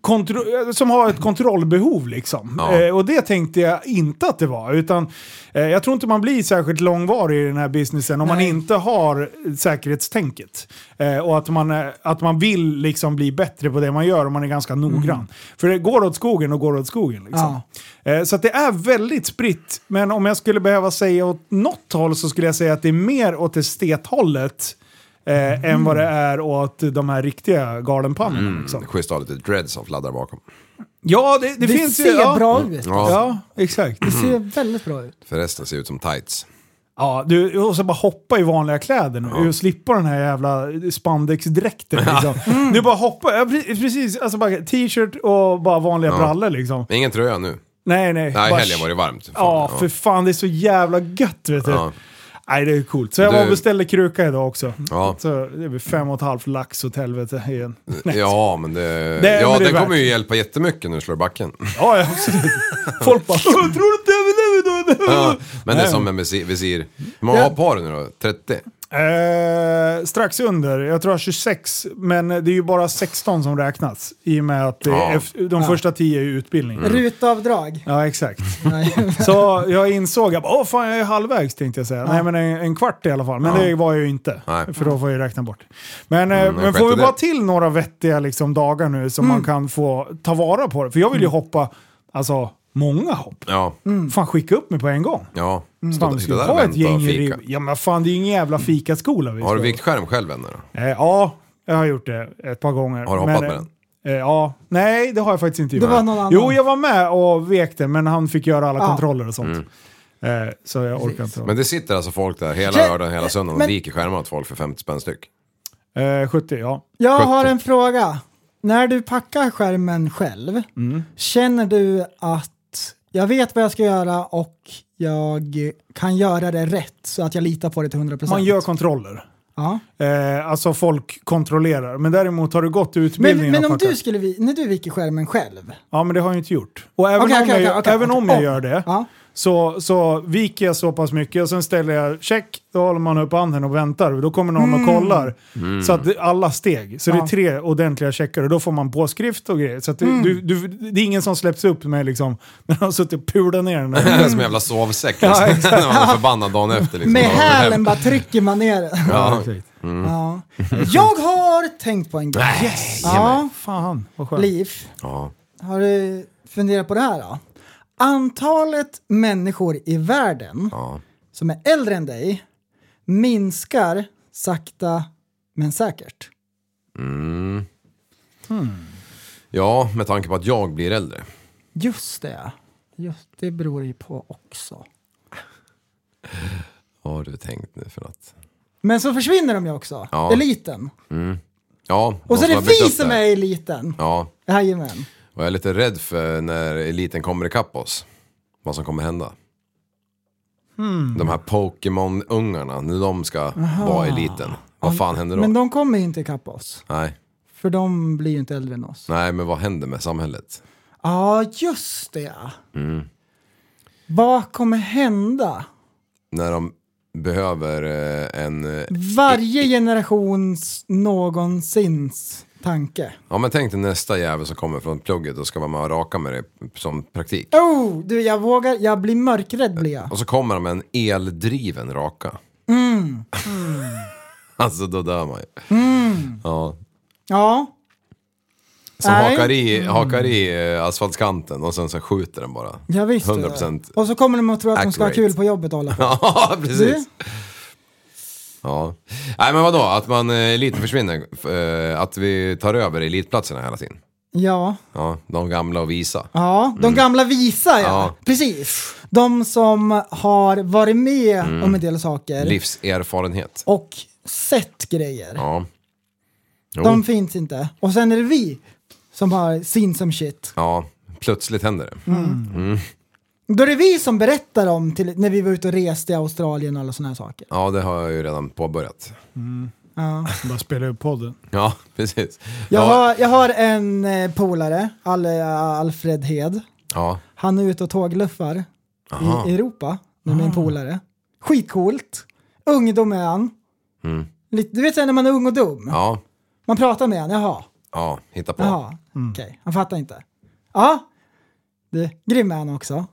kontro- som har ett kontrollbehov liksom. Ja. Eh, och det tänkte jag inte att det var. Utan eh, jag tror inte man blir särskilt långvarig i den här businessen om man inte har säkerhetstänket. Eh, och att man, eh, att man vill liksom bli bättre på det man gör och man är ganska noggrann. För det går åt skogen och går åt skogen. Liksom. Eh, så det är väldigt spritt. Men om jag skulle behöva säga åt något håll så skulle jag säga att det är mer åt estethållet eh, än vad det är åt de här riktiga galenpannorna. Mm. Liksom. Schysst att ha lite dreads som fladdrar bakom. Ja, det, det, Det finns ju... ser ja. bra ut. Ja. Ja, exakt. Det ser väldigt bra ut. Förresten ser ut som tights. Ja, du, och så bara hoppa i vanliga kläder nu och slippa den här jävla spandexdräkten. Liksom. Du bara hoppa, ja, pre- precis, alltså bara t-shirt och bara vanliga Ja. brallor liksom. Ingen tröja nu. Nej, nej. Nej, bara- helgen var det varmt. Fan, Ja, för fan det är så jävla gött vet du. Nej, det är coolt. Så jag Du- var och beställde kruka idag också. Ja. Så det blir fem och ett halvt lax åt helvete igen. [LAUGHS] Ja, men det... Det- ja, men det den kommer ju hjälpa jättemycket när du slår backen. Ja, ja, absolut. Folk bara "Jag tror inte jag vill överleva Ja, men det är som med visir. Hur många Ja. har par nu då? 30? Eh, strax under, jag tror jag har 26, men det är ju bara 16 som räknas. I och med att Ja. de Ja. första 10 är ju utbildning. Mm. Rutavdrag. Ja, exakt. [LAUGHS] Så jag insåg att åh fan jag är halvvägs tänkte jag säga. Nej men en, en kvart i alla fall. Men Ja. det var jag ju inte. Nej. För då får jag räkna bort. Men, eh, Mm, men en får vi bara till några vettiga liksom, dagar nu som man kan få ta vara på det. För jag vill ju hoppa, alltså många hopp. Ja. Fan skicka upp mig på en gång. Ja. Fan, Stå, vi skulle där ha och ett gäng och i fika. Ja men fan det är ju ingen jävla fikaskola vi Har du ska- viktskärm själv än? då? Eh, ja, jag har gjort det ett par gånger. Har du hoppat Men, med den? eh, ja, nej det har jag faktiskt inte Det gjort. var någon annan. Jo, jag var med och vekte men han fick göra alla Ja. kontroller och sånt. Mm. Eh, så jag orkar inte. Men det sitter alltså folk där hela lördagen, hela söndagen och men- viker skärmar åt folk för 50 spänn styck. Eh, 70, ja. Jag 70. har en fråga. När du packar skärmen själv, Mm. känner du att jag vet vad jag ska göra och jag kan göra det rätt så att jag litar på det till 100%? Man gör kontroller. ja. Eh, alltså folk kontrollerar. Men däremot har du gått Men, utbildningen men och om du skulle, när du viker skärmen själv? Ja, men det har jag inte gjort. Och även Okej, om, okej, jag, okej, även om jag gör det Ja. Så, så viker jag så pass mycket och sen ställer jag check, då håller man upp handen och väntar. Då kommer någon och kollar. Så att det- alla steg. Så det Mm. Är tre ordentliga checkar och då får man påskrift och grejer. Så att det, Mm. du, du, det är ingen som släpps upp med liksom, [LAUGHS] när de har suttit och pulat ner den. [LAUGHS] Som där. en jävla sovsäck. Ja, [LAUGHS] exakt. När man är förbannad dagen efter. Liksom. Med hälen bara trycker man ner den. Ja. Ja. Jag har tänkt på en grej. Yes! Ja, Fan, vad skönt. Liv, Ja. har du funderat på det här då? Antalet människor i världen Ja. som är äldre än dig minskar sakta men säkert. Mm. Ja, med tanke på att jag blir äldre. Just det. Just det beror ju på också. Vad har du tänkt nu för något? Men så försvinner de ju också. Ja. Eliten. Mm. Ja, Och så är det vi som är eliten. Ja, Jajamän. Och jag är lite rädd för när eliten kommer ikapp oss. Vad som kommer hända. Hmm. De här Pokémon-ungarna, när de ska vara eliten. Vad fan händer då? Men de kommer inte ikapp oss. Nej. För de blir ju inte äldre än oss. Nej, men vad händer med samhället? Ja, just det. Mm. Vad kommer hända? När de behöver eh, en... eh, Varje generations någonsins tanke. Ja men tänk dig nästa jävel som kommer från plugget och ska vara med och raka med det som praktik. Oh, du jag vågar, jag blir mörkrädd blir jag. Och så kommer de med en eldriven raka. Mm. [LAUGHS] Alltså då dör man ju. Mm. Ja. Ja. Som Nej. hakar i, hakar i eh, asfaltskanten och sen så skjuter den bara. Jag visste 100% Och så kommer de att tro att de ska ha accurate. kul på jobbet och hålla på. [LAUGHS] Ja, precis. Du? Ja. Nej men vadå, att man eh, eliten försvinner. eh, Att vi tar över elitplatserna hela tiden. Ja. Ja, de gamla och visa. Ja, de gamla visa ja. Ja. Precis. De som har varit med Mm. om en del saker Livserfarenhet. och sett grejer. Ja. Jo. De finns inte. Och sen är det vi som har seen some shit. Ja, plötsligt händer det. Mm. Mm. Då är det vi som berättar om till, när vi var ute och reste i Australien och alla sådana här saker. Ja, det har jag ju redan påbörjat. Ja. Bara spela upp podden. Ja, [LAUGHS] precis. Jag, Ja, har, jag har en eh, polare, Al, Alfred Hed. ja. Han är ute och tågluffar Aha. i Europa med min polare. Skitcoolt. Ungdom är han. Mm. Lite, du vet när man är ung och dum. Ja, Man pratar med han, jaha. ja, hitta på. Jaha, okej. Han fattar inte. Ja, det, grym är han också.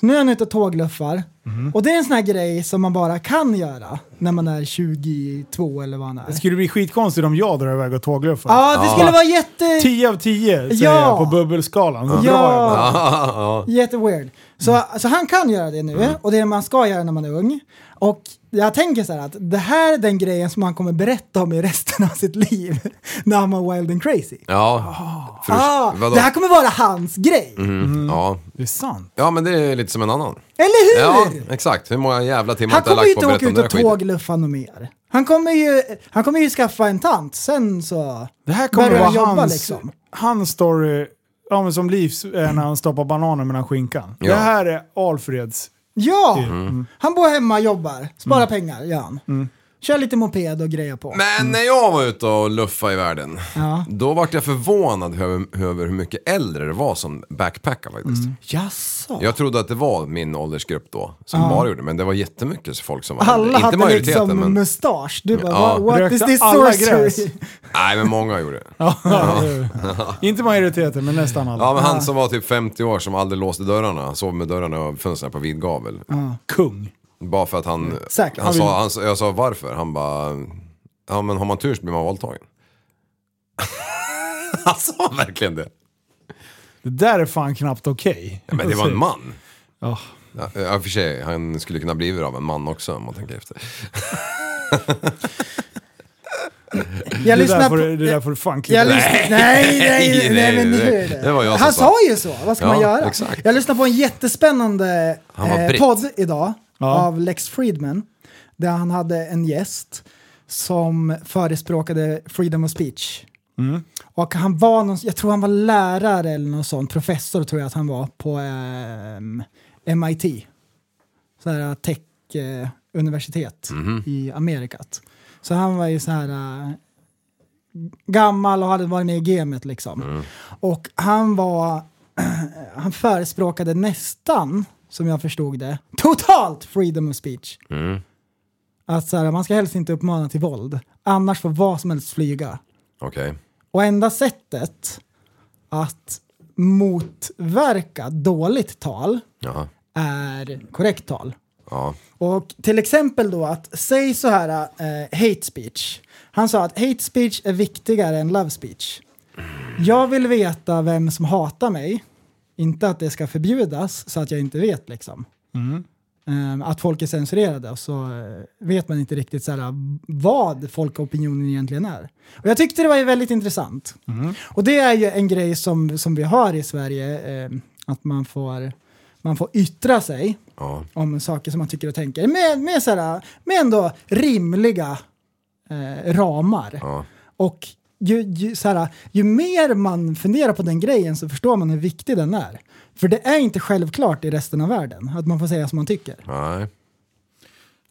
Så nu är han ute och tågluffar. Och det är en sån här grej som man bara kan göra när man är 22 eller vad han är. Det skulle bli skitkonstigt om jag drar iväg och tågluffar. Ja, det skulle vara jätte... 10 av 10 säger Ja. jag på bubbelskalan. Så Ja. Ja, ja. Jätteweird. Så, så han kan göra det nu och det är det man ska göra när man är ung. Och jag tänker så här att det här är den grejen som han kommer berätta om i resten av sitt liv [LAUGHS] när han var wild and crazy. ja. För, Ah, vadå? det här kommer vara hans grej. Mhm, Ja. Det är sant. ja, men det är lite som en annan. Eller hur? Ja, exakt. Hur många jävla timmar Han har kommer ju lagt på inte att åka berätta ut om och den här skiten? tågluffa något mer. Han kommer ju, han kommer ju skaffa en tant, sen så Det här kommer börjar han vara jobba hans, liksom. hans story, ja, men som Livs är när han stoppar bananer mellan skinkan. Ja. Det här är Alfreds. Ja, Mm. han bor hemma och jobbar, sparar pengar gör han. Kör lite moped och grejer på. Men när jag var ute och luffade i världen, Ja. då vart jag förvånad över, över hur mycket äldre det var som backpackar faktiskt. Jaså? Jag trodde att det var min åldersgrupp då, som Ja. bara gjorde det, men det var jättemycket folk som var Alla äldre. Inte hade majoriteten, liksom men... mustasch. Du bara, Ja. what, what is Rökte this alla sorcery? gräs? [LAUGHS] Nej, men många gjorde det. [LAUGHS] Ja. Inte majoriteten, men nästan alla. Ja, men han som var typ 50 år som aldrig låste dörrarna, sov med dörrarna och fönstren på vid gavel. Kung. Bara för att han... Säkert. han sa, han, sa- jag sa varför? Han bara... Ja men har man tur så blir man våldtagen. [LAUGHS] han sa verkligen det. Det där är fan knappt okej. Ja, men det var en [LAUGHS] man. Ja. Ja, ja, för sig, han skulle kunna bli av en man också om man tänker efter. Jag det, där lyssnar får, på... det där får du fan klippa nej, [LAUGHS] nej, nej, nej, men nej, hur nej. är det? Var jag Han sa. ju så, vad ska Ja, man göra? exakt. Jag lyssnar på en jättespännande Han eh, podd idag Ja. av Lex Friedman. Där han hade en gäst som förespråkade freedom of speech. Mm. Och han var någon, jag tror han var lärare eller någon sån, professor tror jag att han var på ehm, MIT. Så här tech-universitet Mhm. i Amerikat. Så han var ju så här eh, gammal och hade varit med i gamet liksom. Mm. Och han var, [CLEARS THROAT] han förespråkade nästan, som jag förstod det, [LAUGHS] totalt freedom of speech. Mm. Att så här, man ska helst inte uppmana till våld, annars får vad som helst flyga. Okej. Och enda sättet att motverka dåligt tal Jaha. är korrekt tal. Ja. Och till exempel då att, säg så här, eh, hate speech. Han sa att hate speech är viktigare än love speech. Jag vill veta vem som hatar mig, inte att det ska förbjudas så att jag inte vet liksom. Ehm, att folk är censurerade och så eh, vet man inte riktigt så här, vad folkopinionen egentligen är. Och jag tyckte det var väldigt intressant. Och det är ju en grej som, som vi har i Sverige, eh, att man får, man får yttra sig Ja. om saker som man tycker och tänker med, med, så här, med ändå rimliga eh, ramar. Ja. Och ju, ju, så här, ju mer man funderar på den grejen så förstår man hur viktig den är. För det är inte självklart i resten av världen att man får säga som man tycker. Nej.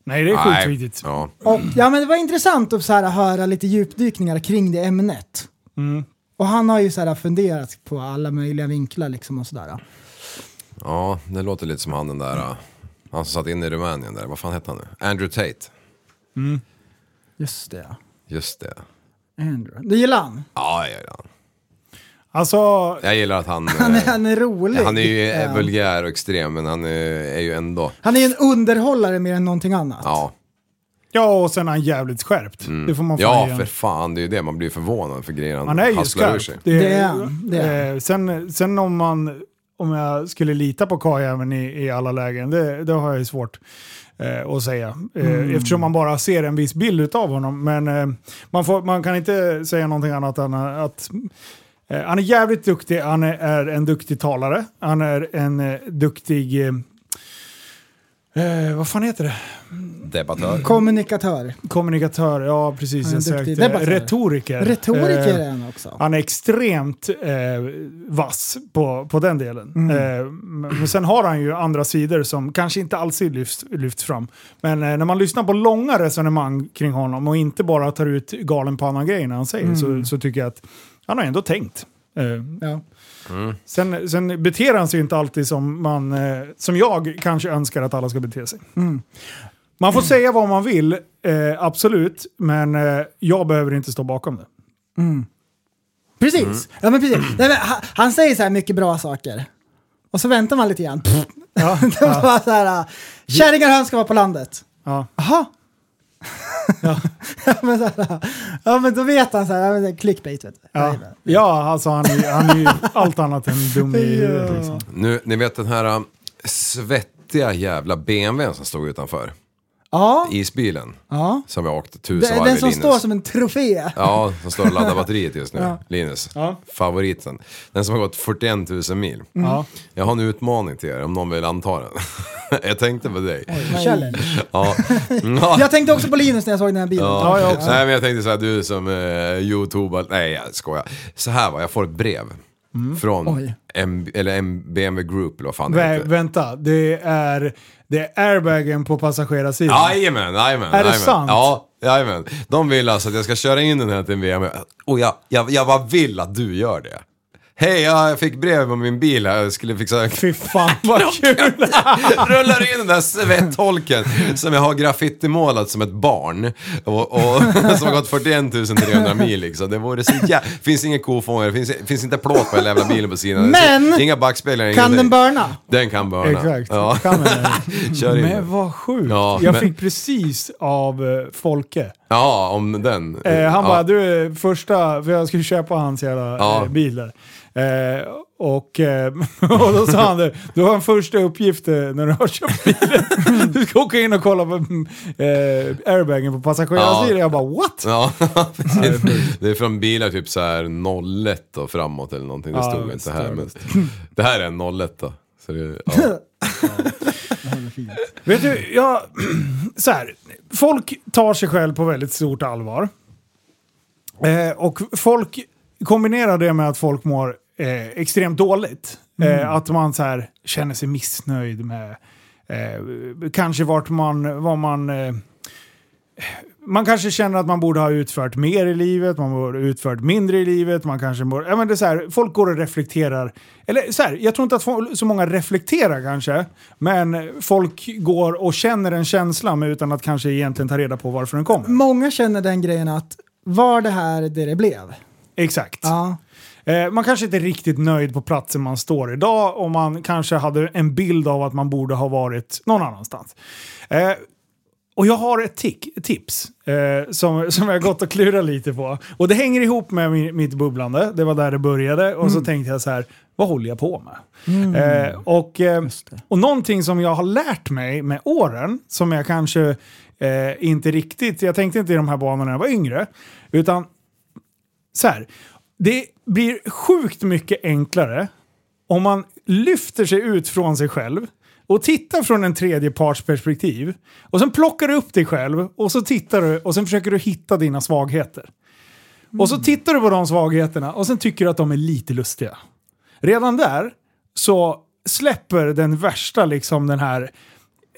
Nej, det är Nej. skitviktigt. Ja. Och, ja, men det var intressant att så här, höra lite djupdykningar kring det ämnet. Mm. Och han har ju så här, funderat på alla möjliga vinklar liksom och sådär. ja, det låter lite som han den där, han som satt inne i Rumänien där, vad fan hette han nu? Andrew Tate. Just det. Just det. Andrew. Det gillar han. Ja, jag gillar han. Alltså, Jag gillar att han... [LAUGHS] Han är, eh, han är rolig. Han är ju Ja. eh, vulgär och extrem, men han är, är ju ändå... Han är ju en underhållare mer än någonting annat. Ja. ja, och sen är han jävligt skärpt. Det får man Mm. Ja, ge för fan, det är ju det. Man blir förvånad för grejer han, Han är ju sig. skarp. Det är han, det är eh, sen, sen om man om jag skulle lita på karljäveln i, i alla lägen, det, det har jag ju svårt eh, att säga. Eh, Mm. Eftersom man bara ser en viss bild av honom. Men eh, man, får, man kan inte säga någonting annat än att eh, han är jävligt duktig, han är, är en duktig talare, han är en eh, duktig... Eh, vad fan heter det? Debattör. Kommunikatör. Kommunikatör, ja precis. Han är Jag duktig sökte. debattör. Retoriker. Retoriker Eh, är han också. Han är extremt eh, vass på, på den delen. Mm. Eh, men sen har han ju andra sidor som kanske inte alltid lyfts, lyfts fram. Men eh, när man lyssnar på långa resonemang kring honom och inte bara tar ut galen på annan grej när han säger Mm. så, så tycker jag att han har ändå tänkt. Eh, Ja. sen, sen beter han sig inte alltid som, man, eh, som jag kanske önskar att alla ska bete sig. Mm. Man får säga vad man vill, eh, absolut, men jag behöver inte stå bakom det. Mm. Precis. Mm. Ja, men precis. Nej, men, han, han säger så här mycket bra saker. Och så väntar man lite grann. Ja, [LAUGHS] äh, kärringar och höns ska vara på landet. Ja. Jaha. [LAUGHS] Ja. men så här, ja men då vet han så här, clickbait vet du. Ja, ja alltså han är, han är ju allt annat än dum i huvudet. Liksom. Nu, ni vet den här um, svettiga jävla BMWn som stod utanför. Ja, Isbilen. ja. Som jag åkte Det tusen varv den i som Linus. står som en trofé. Ja, som står och laddar batteriet just nu. [LAUGHS] Ja. Linus. Ja. Favoriten. Den som har gått 41 000 mil. Mm. Ja. Jag har en utmaning till er om någon vill anta den. [LAUGHS] jag tänkte på dig. Challenge. [LAUGHS] Ja. Ja. Jag tänkte också på Linus när jag såg den här bilen. Ja, Nej men jag tänkte så här, du som eh, youtuber, nej jag skojar. Så här var jag får ett brev. Från Oj. M, eller M, BMW Group eller vad fan det Vä heter. vänta, det är, det är airbagen på passagerarsidan. Jajamän, jajamän. Är det sant? Ja, jajamän. De vill alltså att jag ska köra in den här till en BMW. Och jag, jag, jag bara vill att du gör det. Hej, jag fick brev på min bil här. Jag skulle fixa... [LAUGHS] Fy fan vad kul! Rullar in den där svettholken som jag har graffitimålat som ett barn. Och, och [LAUGHS] som har gått 41 300 mil liksom. Det vore så jä... finns ingen kofångare, finns, finns inte plåt på hela jävla bilen på sidan. Men- Inga backspeglar, Kan den burna? Den kan burna. Exakt. Ja. Kan den. [LAUGHS] Kör in Men vad sjukt. Ja, jag men- fick precis av uh, Folke. Ja, om den. Eh, han ja. bara, du är första, för jag skulle köpa hans jävla Ja. eh, bil där. Eh, och, eh, [LAUGHS] och då sa han det, du har en första uppgift eh, när du har köpt bilen. [LAUGHS] Du ska åka in och kolla på eh, airbagen på passagerarsidan. Jag bara what? Ja, [LAUGHS] precis. Det är från bilar typ så här 01 och framåt eller någonting. Det Ja, stod inte här. Men det här är en 01 då. Så det, ja. Vet du, jag, [CLEARS THROAT] så här, folk tar sig själv på väldigt stort allvar. Eh, och folk kombinerar det med att folk mår eh, extremt dåligt. Eh, att man så här, känner sig missnöjd med eh, kanske vart man, vad man... Man kanske känner att man borde ha utfört mer i livet, man borde ha utfört mindre i livet, man kanske borde... Ja, men det är så här, folk går och reflekterar. Eller så här, jag tror inte att så många reflekterar kanske, men folk går och känner en känsla men utan att kanske egentligen ta reda på varför den kommer. Många känner den grejen att var det här det det blev? Exakt. Ja. Eh, man kanske inte är riktigt nöjd på platsen man står idag och man kanske hade en bild av att man borde ha varit någon annanstans. Eh, och jag har ett tick, tips eh, som, som jag gått och klurat lite på. Och det hänger ihop med min, mitt bubblande. Det var där det började. Och så tänkte jag så här, vad håller jag på med? Eh, och, eh, och någonting som jag har lärt mig med åren, som jag kanske eh, inte riktigt, jag tänkte inte i de här banorna när jag var yngre, utan så här, det blir sjukt mycket enklare om man lyfter sig ut från sig själv och tittar från en tredje parts perspektiv och sen plockar du upp dig själv och så tittar du och sen försöker du hitta dina svagheter. Och så tittar du på de svagheterna och sen tycker du att de är lite lustiga. Redan där så släpper den värsta liksom den här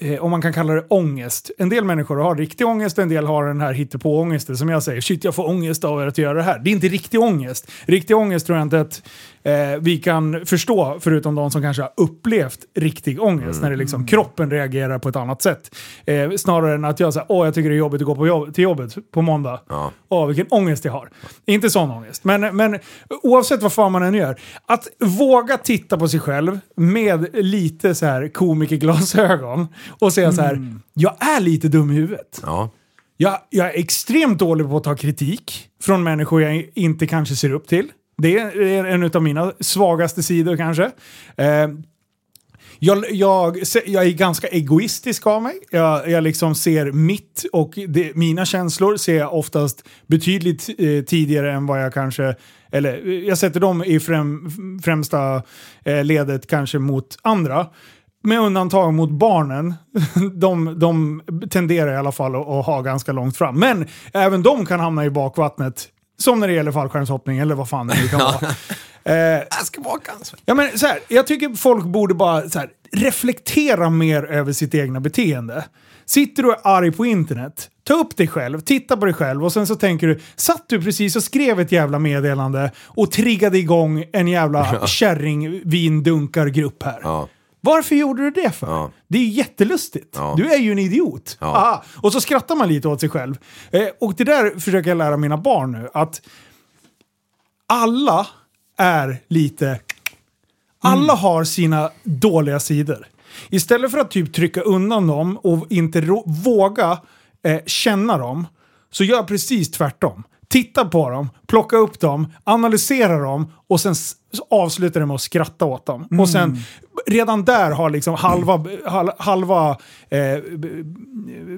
eh, om man kan kalla det ångest. En del människor har riktig ångest, en del har den här hittepå-ångesten som jag säger, shit jag får ångest av att göra det här. Det är inte riktig ångest. Riktig ångest tror jag inte att eh, vi kan förstå, förutom de som kanske har upplevt riktig ångest, när det liksom kroppen reagerar på ett annat sätt. Eh, snarare än att jag säger, åh jag tycker det är jobbigt att gå på jobb, till jobbet på måndag. Åh vilken ångest jag har. Inte sån ångest, men, men oavsett vad fan man än gör, att våga titta på sig själv med lite så här komikerglasögon och säga så här, jag är lite dum i huvudet. Ja. Jag, jag är extremt dålig på att ta kritik från människor jag inte kanske ser upp till. Det är en av mina svagaste sidor kanske. Eh, jag, jag, jag är ganska egoistisk av mig. Jag, jag liksom ser mitt och det, mina känslor ser jag oftast betydligt eh, tidigare än vad jag kanske... Eller jag sätter dem i främ, främsta eh, ledet kanske mot andra. med undantag mot barnen, [LAUGHS] de, de tenderar i alla fall att, att ha ganska långt fram. Men även de kan hamna i bakvattnet, som när det gäller fallskärmshoppning eller vad fan det nu kan vara. [LAUGHS] Eh, jag ska baka ja, men, så här, Jag tycker folk borde bara så här, reflektera mer över sitt egna beteende. Sitter du och är arg på internet, ta upp dig själv, titta på dig själv och sen så tänker du, satt du precis och skrev ett jävla meddelande och triggade igång en jävla [LAUGHS] kärring-vindunkargrupp här. Varför gjorde du det för? Det är ju jättelustigt. Du är ju en idiot. Ja. Och så skrattar man lite åt sig själv. Eh, och det där försöker jag lära mina barn nu. Att alla är lite... Alla har sina dåliga sidor. Istället för att typ trycka undan dem och inte våga eh, känna dem, så gör precis tvärtom. Titta på dem, plocka upp dem, analysera dem och sen s- avsluta det med att skratta åt dem. Och sen redan där har liksom halva, hal, halva eh,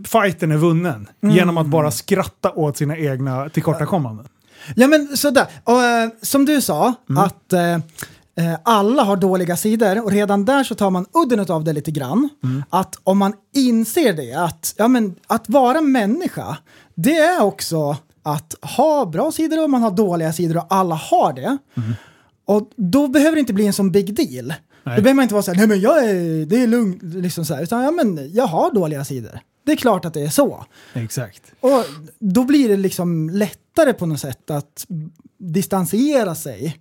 fighten är vunnen. Mm. Genom att bara skratta åt sina egna tillkortakommanden. Ja men sådär, och, eh, som du sa, Mm. att eh, eh, alla har dåliga sidor och redan där så tar man udden av det lite grann. Mm. Att om man inser det, att, ja, men, att vara människa, det är också att ha bra sidor och man har dåliga sidor och alla har det. Mm. Och då behöver det inte bli en sån big deal. Nej. Då behöver man inte vara så här, nej men jag är, det är lugnt, liksom så här, utan ja men jag har dåliga sidor. Det är klart att det är så. Exakt. Och då blir det liksom lättare på något sätt att distansera sig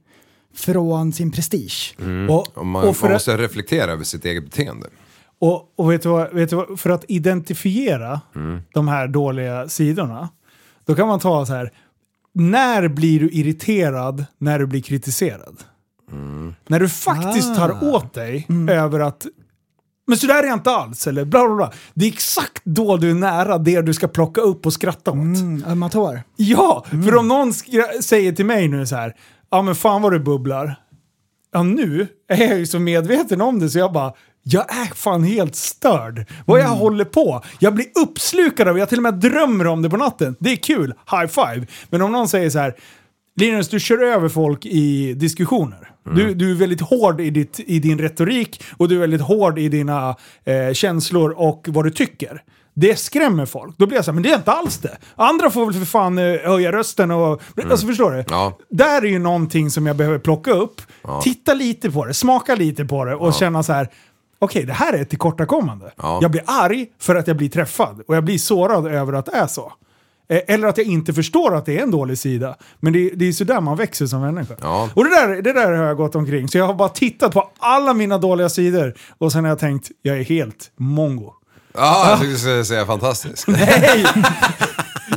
från sin prestige. Mm. Och- Och, man, och för man att- måste reflektera över sitt eget beteende. Och, och vet, du vad, vet du vad, för att identifiera Mm. de här dåliga sidorna, då kan man ta så här. När blir du irriterad när du blir kritiserad? När du faktiskt tar Ah. åt dig över att men så där är jag inte alls, eller bla bla bla. Det är exakt då du är nära det du ska plocka upp och skratta åt. Mm, amatör. Ja, för om någon säger till mig nu så här, ja men fan vad du bubblar. Ja nu är jag ju så medveten om det så jag bara, jag är fan helt störd. Vad jag håller på. Jag blir uppslukad av jag till och med drömmer om det på natten. Det är kul, high five. Men om någon säger så här, Linus du kör över folk i diskussioner. Du, du är väldigt hård i, ditt, i din retorik och du är väldigt hård i dina eh, känslor och vad du tycker. Det skrämmer folk. Då blir jag så här, men det är inte alls det. Andra får väl för fan eh, höja rösten och... Alltså förstår du? Ja. Där är ju någonting som jag behöver plocka upp, titta lite på det, smaka lite på det och känna så här. Okej, det här är ett tillkortakommande. Ja. Jag blir arg för att jag blir träffad och jag blir sårad över att det är så. Eh, Eller att jag inte förstår att det är en dålig sida. Men det, det är sådär man växer som människa. Ja. Och det där, det där har jag gått omkring. Så jag har bara tittat på alla mina dåliga sidor och sen har jag tänkt, jag är helt mongo. Ja, jag skulle säga- fantastisk. [LAUGHS] Nej! [LAUGHS]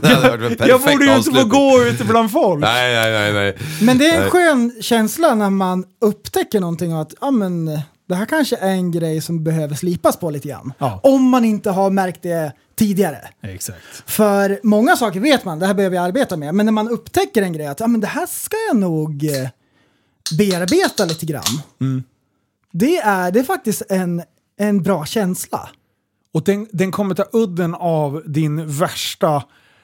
Perfekt jag borde ju inte få gå ute bland folk. Nej, nej, nej, nej. Men det är en Nej. skön känsla när man upptäcker någonting och att ja, men, det här kanske är en grej som behöver slipas på lite grann. Ja. Om man inte har märkt det tidigare. Exakt. För många saker vet man, det här behöver jag arbeta med. Men när man upptäcker en grej att ja, men det här ska jag nog eh, bearbeta lite grann. Mm. Det, är, det är faktiskt en, en bra känsla. Och den, den kommer ta udden av din värsta,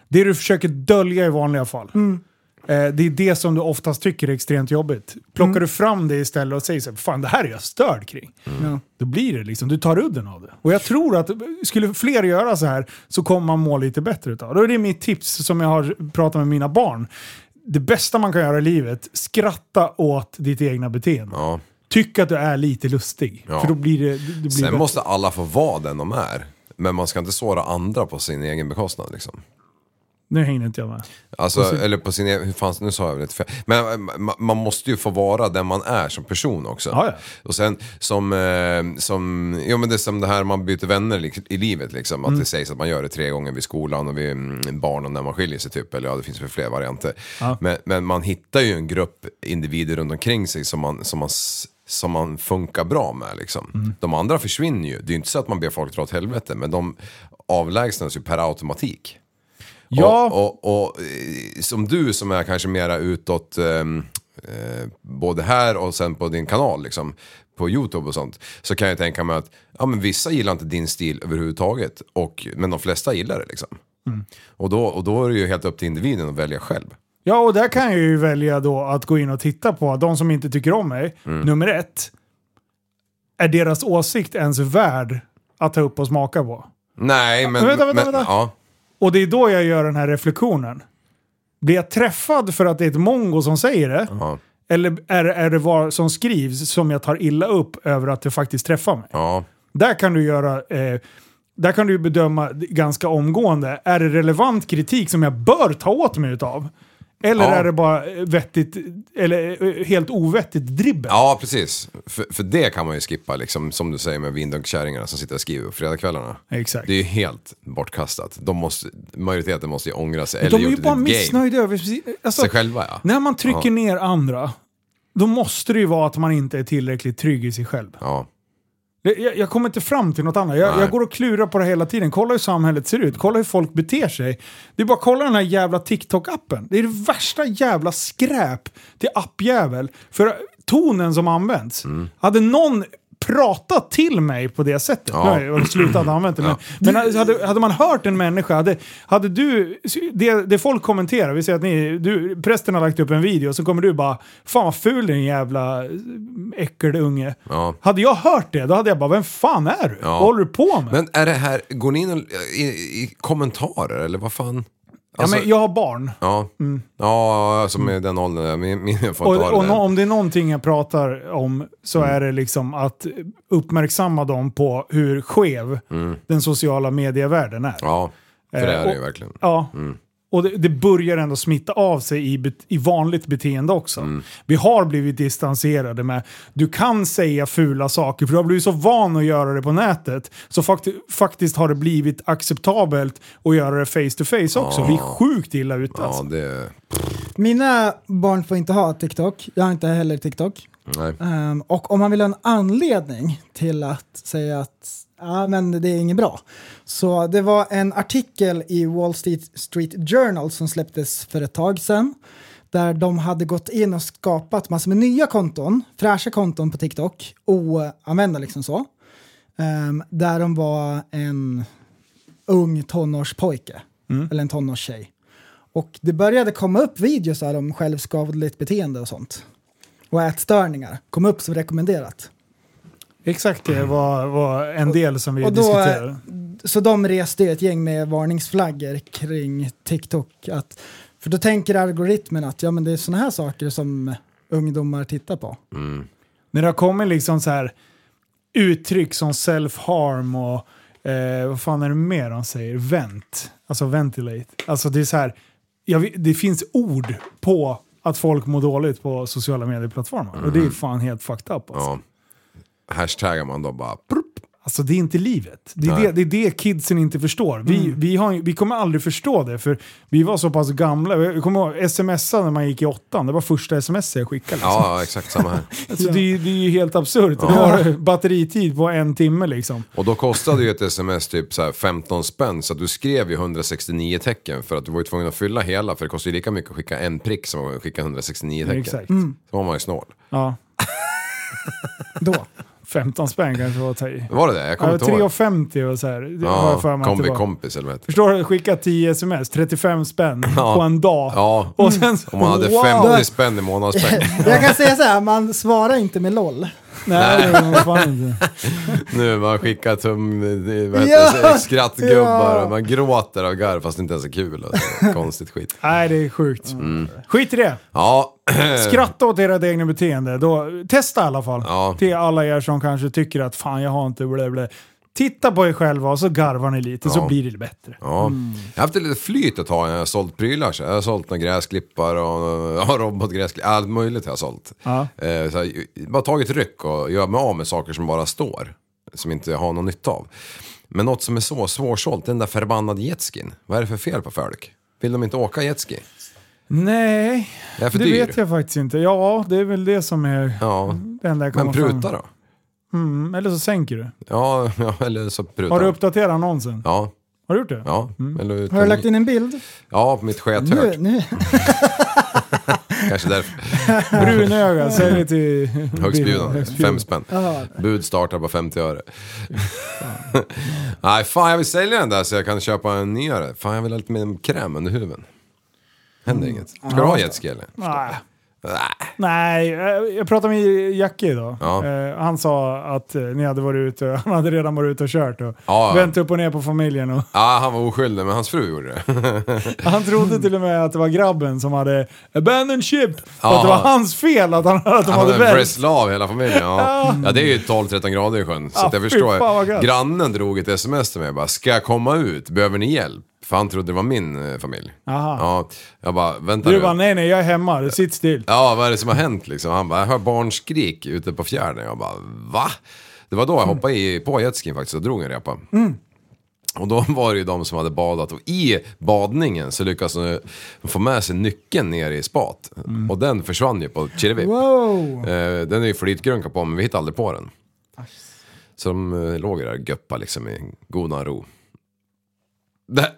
det du försöker dölja i vanliga fall. Mm. Eh, det är det som du oftast tycker är extremt jobbigt. Plockar du fram det istället och säger så här, fan det här är jag störd kring. Ja. Då blir det liksom, du tar udden av det. Och jag tror att skulle fler göra så här så kommer man må lite bättre utav det. Då är det mitt tips som jag har pratat med mina barn. Det bästa man kan göra i livet, skratta åt ditt egna beteende. Ja. Tyck att du är lite lustig. Ja. För då blir det, det blir Sen bättre. måste alla få vara den de är. Men man ska inte såra andra på sin egen bekostnad liksom. Nu hängde inte jag med. Alltså, så- eller på sin egen, hur fan, nu sa jag väl lite fel. Men eh, ma- man måste ju få vara den man är som person också. Ja, ja. Och sen som, eh, som, jo men det är som det här man byter vänner i livet liksom. Att Mm. det sägs att man gör det tre gånger vid skolan och vid mm, barn och när man skiljer sig typ. Eller ja, det finns väl fler varianter. Ja. Men, men man hittar ju en grupp individer runt omkring sig som man, som man som man funkar bra med liksom. Mm. De andra försvinner ju. Det är ju inte så att man ber folk dra åt helvete, men de avlägsnas ju per automatik. Ja. Och, och, och eh, som du som är kanske mera utåt, ehm, eh, både här och sen på din kanal liksom, på YouTube och sånt. Så kan jag tänka mig att ja, men vissa gillar inte din stil överhuvudtaget. Och, men de flesta gillar det liksom. Mm. Och, då, och då är det ju helt upp till individen att välja själv. Ja, och där kan jag ju välja då att gå in och titta på de som inte tycker om mig. Mm. Nummer ett. är deras åsikt ens värd att ta upp och smaka på? Nej, men... Vänta, vänta, men, vänta. Ja. Och det är då jag gör den här reflektionen. Blir jag träffad för att det är ett mongo som säger det? Ja. Eller är, är det vad som skrivs som jag tar illa upp över att det faktiskt träffar mig? Ja. Där kan du göra... Eh, där kan du bedöma ganska omgående. Är det relevant kritik som jag bör ta åt mig utav? Eller Ja. är det bara vettigt, eller eh, helt ovettigt dribbel? Ja, precis. För, för det kan man ju skippa, liksom, som du säger med vindunkkärringarna som sitter och skriver på fredagskvällarna. Exakt. Det är ju helt bortkastat. De måste, majoriteten måste ju ångra sig. De eller är ju bara missnöjda över... Alltså, Sig själva, ja. När man trycker Ja. ner andra, då måste det ju vara att man inte är tillräckligt trygg i sig själv. Ja. Jag, jag kommer inte fram till något annat. Jag, jag går och klurar på det hela tiden. Kolla hur samhället ser ut. Kolla hur folk beter sig. Det är bara att kolla den här jävla TikTok-appen. Det är det värsta jävla skräp till appjävel. För tonen som används. Mm. Hade någon pratat till mig på det sättet. Ja. Har jag slutat använda det. Men, men hade, hade man hört en människa, hade, hade du, det, det folk kommenterar, vi säger att ni, du, prästen har lagt upp en video, så kommer du bara Fan vad ful din jävla äckelunge. Ja. Hade jag hört det, då hade jag bara, vem fan är du? Ja. Vad håller du på med? Men är det här, går ni in och, i, i kommentarer eller vad fan? Alltså, ja, men jag har barn. ja. Mm. ja, alltså med den åldern, min, min får inte Och, det och nå- om det är någonting jag pratar om så Mm. är det liksom att uppmärksamma dem på hur skev Mm. den sociala medievärlden är. Ja, för det Eh, är det ju och- verkligen. Ja. Och det, det börjar ändå smitta av sig i, i vanligt beteende också. Mm. Vi har blivit distanserade med, du kan säga fula saker för du har blivit så van att göra det på nätet. Så fakti, faktiskt har det blivit acceptabelt att göra det face to face också. Ja. Vi är sjukt illa ute alltså. Ja, det... Mina barn får inte ha TikTok. Jag har inte heller TikTok. Nej. Ehm, och om man vill ha en anledning till att säga att ja, men det är inget bra. Så det var en artikel i Wall Street, Street Journal som släpptes för ett tag sedan. Där de hade gått in och skapat massor med nya konton, fräscha konton på TikTok, oanvända liksom så. Ehm, där de var en ung tonårspojke, Mm. eller en tonårstjej. Och det började komma upp videos om självskadligt beteende och sånt. Och ätstörningar kom upp som rekommenderat. Exakt det var, var en del som vi Och då, diskuterade. så de reste ett gäng med varningsflaggor kring TikTok. Att, för då tänker algoritmen att ja, men det är sådana här saker som ungdomar tittar på. Mm. När det har kommit liksom så här uttryck som self-harm och eh, vad fan är det mer de säger? Vent. Alltså ventilate. Alltså det är så här, jag, vet- det finns ord på att folk mår dåligt på sociala medieplattformar. Och det är fan helt fucked up alltså. Ja. Hashtaggar man då bara... Alltså det är inte livet. Det är, det, det är det kidsen inte förstår. Vi, vi, har, vi kommer aldrig förstå det, för vi var så pass gamla. Jag kommer ihåg smsa när man gick i åttan. Det var första sms jag skickade. Liksom. Ja, exakt samma här. [LAUGHS] Alltså, det, är- det är ju helt absurt. Ja. Det var batteritid på en timme liksom. Och då kostade ju ett sms typ så här 15 spänn så du skrev ju 169 tecken för att du var ju tvungen att fylla hela för det kostar ju lika mycket att skicka en prick som att skicka 169 tecken. Exakt. Mm. Så var man ju snål. Ja. [LAUGHS] Då. 15 spänn kanske var att ta i. Var det det? Jag kommer Ja, inte ihåg. 3,50 och så här. Det har jag för mig kombi kompis eller vad heter? Förstår du? Skicka 10 sms, 35 spänn [LAUGHS] Ja. på en dag. Ja, Och sen, om man hade wow. 50 spänn i månadspeng. Jag kan säga så här, man svarar inte med LOL. Nej, det var fan inte. [LAUGHS] Nu man skickar tum, vad heter det, skrattgubbar och man gråter av garv fast det inte ens är kul. Alltså. [LAUGHS] Konstigt skit. Nej, det är sjukt. Mm. Skit i det. Ja. [CLEARS THROAT] Skratta åt ert egna beteende. Då, testa i alla fall. Ja. Till alla er som kanske tycker att fan jag har inte blä, blä. Titta på er själva och så garvar ni lite så Ja. blir det bättre. Ja. Jag har haft lite flyt ett tag när jag har sålt prylar. Så jag har sålt några gräsklippare och [LAUGHS] ja, robotgräsklippare. Allt möjligt har jag sålt. Ja. Eh, så jag, bara tagit ryck och gör mig av med saker som bara står. Som inte jag har någon nytta av. Men något som är så svårsålt, den där förbannade jetskin. Vad är det för fel på folk? Vill de inte åka jetski? Nej, Det det vet jag faktiskt inte. Ja, det är väl det som är Ja. jag kommer Men fram. pruta då? Mm, eller så sänker du. Ja, [LAUGHS] ja eller så pruta. Har du uppdaterat annonsen? Ja. Har du gjort det? Ja, eller Har du lagt in en bild? Ja, på mitt Nu, skethört. nu. [LAUGHS] Kanske därför. [LAUGHS] Brunöga, säljer till... Högstbjudande, fem spänn. Bud startar på 50 öre. Nej, fan jag vill sälja den där så jag kan köpa en nyare. Fan jag vill ha lite mer kräm under huven. Händer inget. Ska du ha jetski eller? Nej. Nej, eh, jag pratade med Jacke idag. Ja. Eh, Han sa att eh, ni hade varit ute, [LAUGHS] han hade redan varit ute och kört och Ja. vänt upp och ner på familjen. Och Ja, han var oskyldig, men hans fru gjorde det. [LAUGHS] han trodde till och med att det var grabben som hade abandoned ship. Ja. att det var hans fel att, han, att de Han hade hade vänt. wrestlat av hela familjen. Ja. Ja. det är ju 12-13 grader i sjön. Så Ja, jag förstår. Grannen drog ett sms till mig bara, ska jag komma ut? Behöver ni hjälp? För han trodde det var min eh, familj. Aha. Ja, jag bara, vänta Du nu. bara, nej nej jag är hemma, sitt still. Ja, vad är det som har hänt liksom? Han bara, jag hör barnskrik ute på fjärden. Jag bara, va? Det var då jag hoppade i, på jetskin faktiskt och drog en repa. Mm. Och då var det ju de som hade badat och i badningen så lyckades de få med sig nyckeln ner i spat. Och den försvann ju på Kirrevip. Wow. Eh, den är ju flytgrunka på men vi hittade aldrig på den. Så de eh, låg där göppa liksom i godan ro. Det.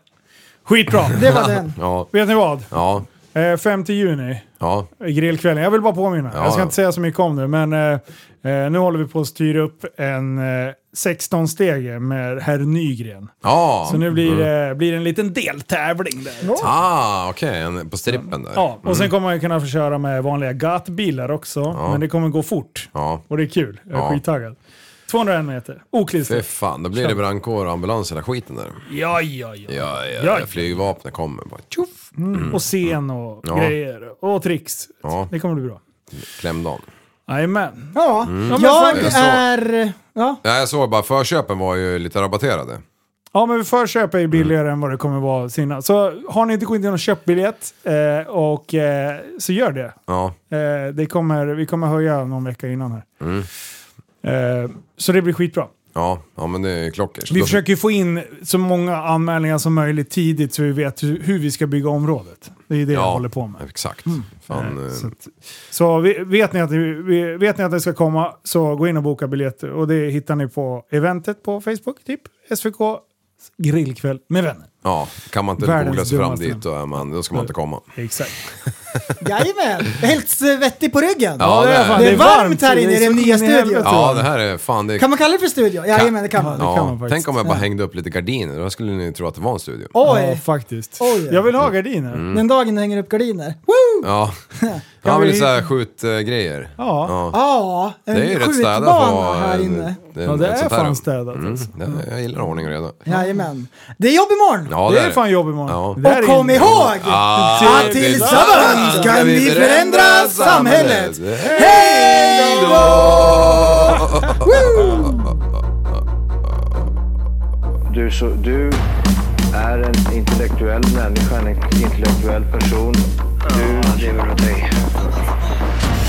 Skitbra. [LAUGHS] Det var den. Ja. Vet ni vad? Ja. Eh, 5 juni, Ja. grillkvällen. Jag vill bara påminna. Ja, jag ska ja. inte säga så mycket om det, men eh, eh, nu håller vi på att styra upp en eh, 16-stege med herr Nygren. Ja. Så nu blir, Mm. det blir en liten deltävling där. Ah, okej. en På strippen där. Ja, och sen Mm. kommer man kunna få köra med vanliga gatbilar också. Ja. Men det kommer gå fort. Ja. Och det är kul. Jag är Ja. skittaggad. 201 meter. Fy Oklistrat. fan, då blir det brandkår och ambulans hela skiten där. Ja, ja, ja. Ja, ja, Ja. Flygvapnet kommer bara tjoff. Mm. Och scen och Ja. grejer. Och tricks. Ja. Det kommer bli bra. Klämdagen. Jajamän. Ja, Mm. jag är... Ja. Ja, jag såg bara förköpen var ju lite rabatterade. Ja, men förköp är ju billigare än vad det kommer vara sina. Så har ni inte gått in och köpt biljett, eh, och, eh, så gör det. Ja. Eh, det kommer, vi kommer höja någon vecka innan här. Eh, så det blir skitbra. Ja, ja men det är klockers. Vi Då- försöker ju få in så många anmälningar som möjligt tidigt så vi vet hur, hur vi ska bygga området. Det är det jag ja, håller på med. Exakt. Mm. Fan, eh, Så, att, så vi, vet, ni att, vi- vet ni att det ska komma så gå in och boka biljetter. Och det hittar ni på eventet på Facebook, typ SVK grillkväll med vänner. Ja, kan man inte Världens googla sig fram dummaste dit då, är man, då ska man inte komma. Exakt. [LAUGHS] Jajamän, helt svettig på ryggen. Ja, det är fan- det det är varmt här inne i den nya studion. Ja, det här är fan... Det Kan man kalla det för studio? Jajamän, det kan man. Ja, kan man faktiskt. tänk om jag bara hängde upp lite gardiner, då skulle ni tro att det var en studio. Oj. Ja, faktiskt. Oj. Jag vill ha gardiner. Mm. Den dagen du hänger upp gardiner. Woo! Ja, [LAUGHS] Kan ja men vi- såhär skjutgrejer. Ja. Ja, en Det är ju rätt städat skjutbana här en- inne. en- Ja, det ett är sånt här fan rum. städat, Mm, alltså. det, jag gillar ordning och reda. Jajamän. Det är jobb imorgon. Ja, Det är fan jobb imorgon. Ja. Och kom in- ihåg Ah, att tillsammans kan vi förändra samhället. Hej då! Du, så, du är en intellektuell människa, en intellektuell person. Du lever åt dig.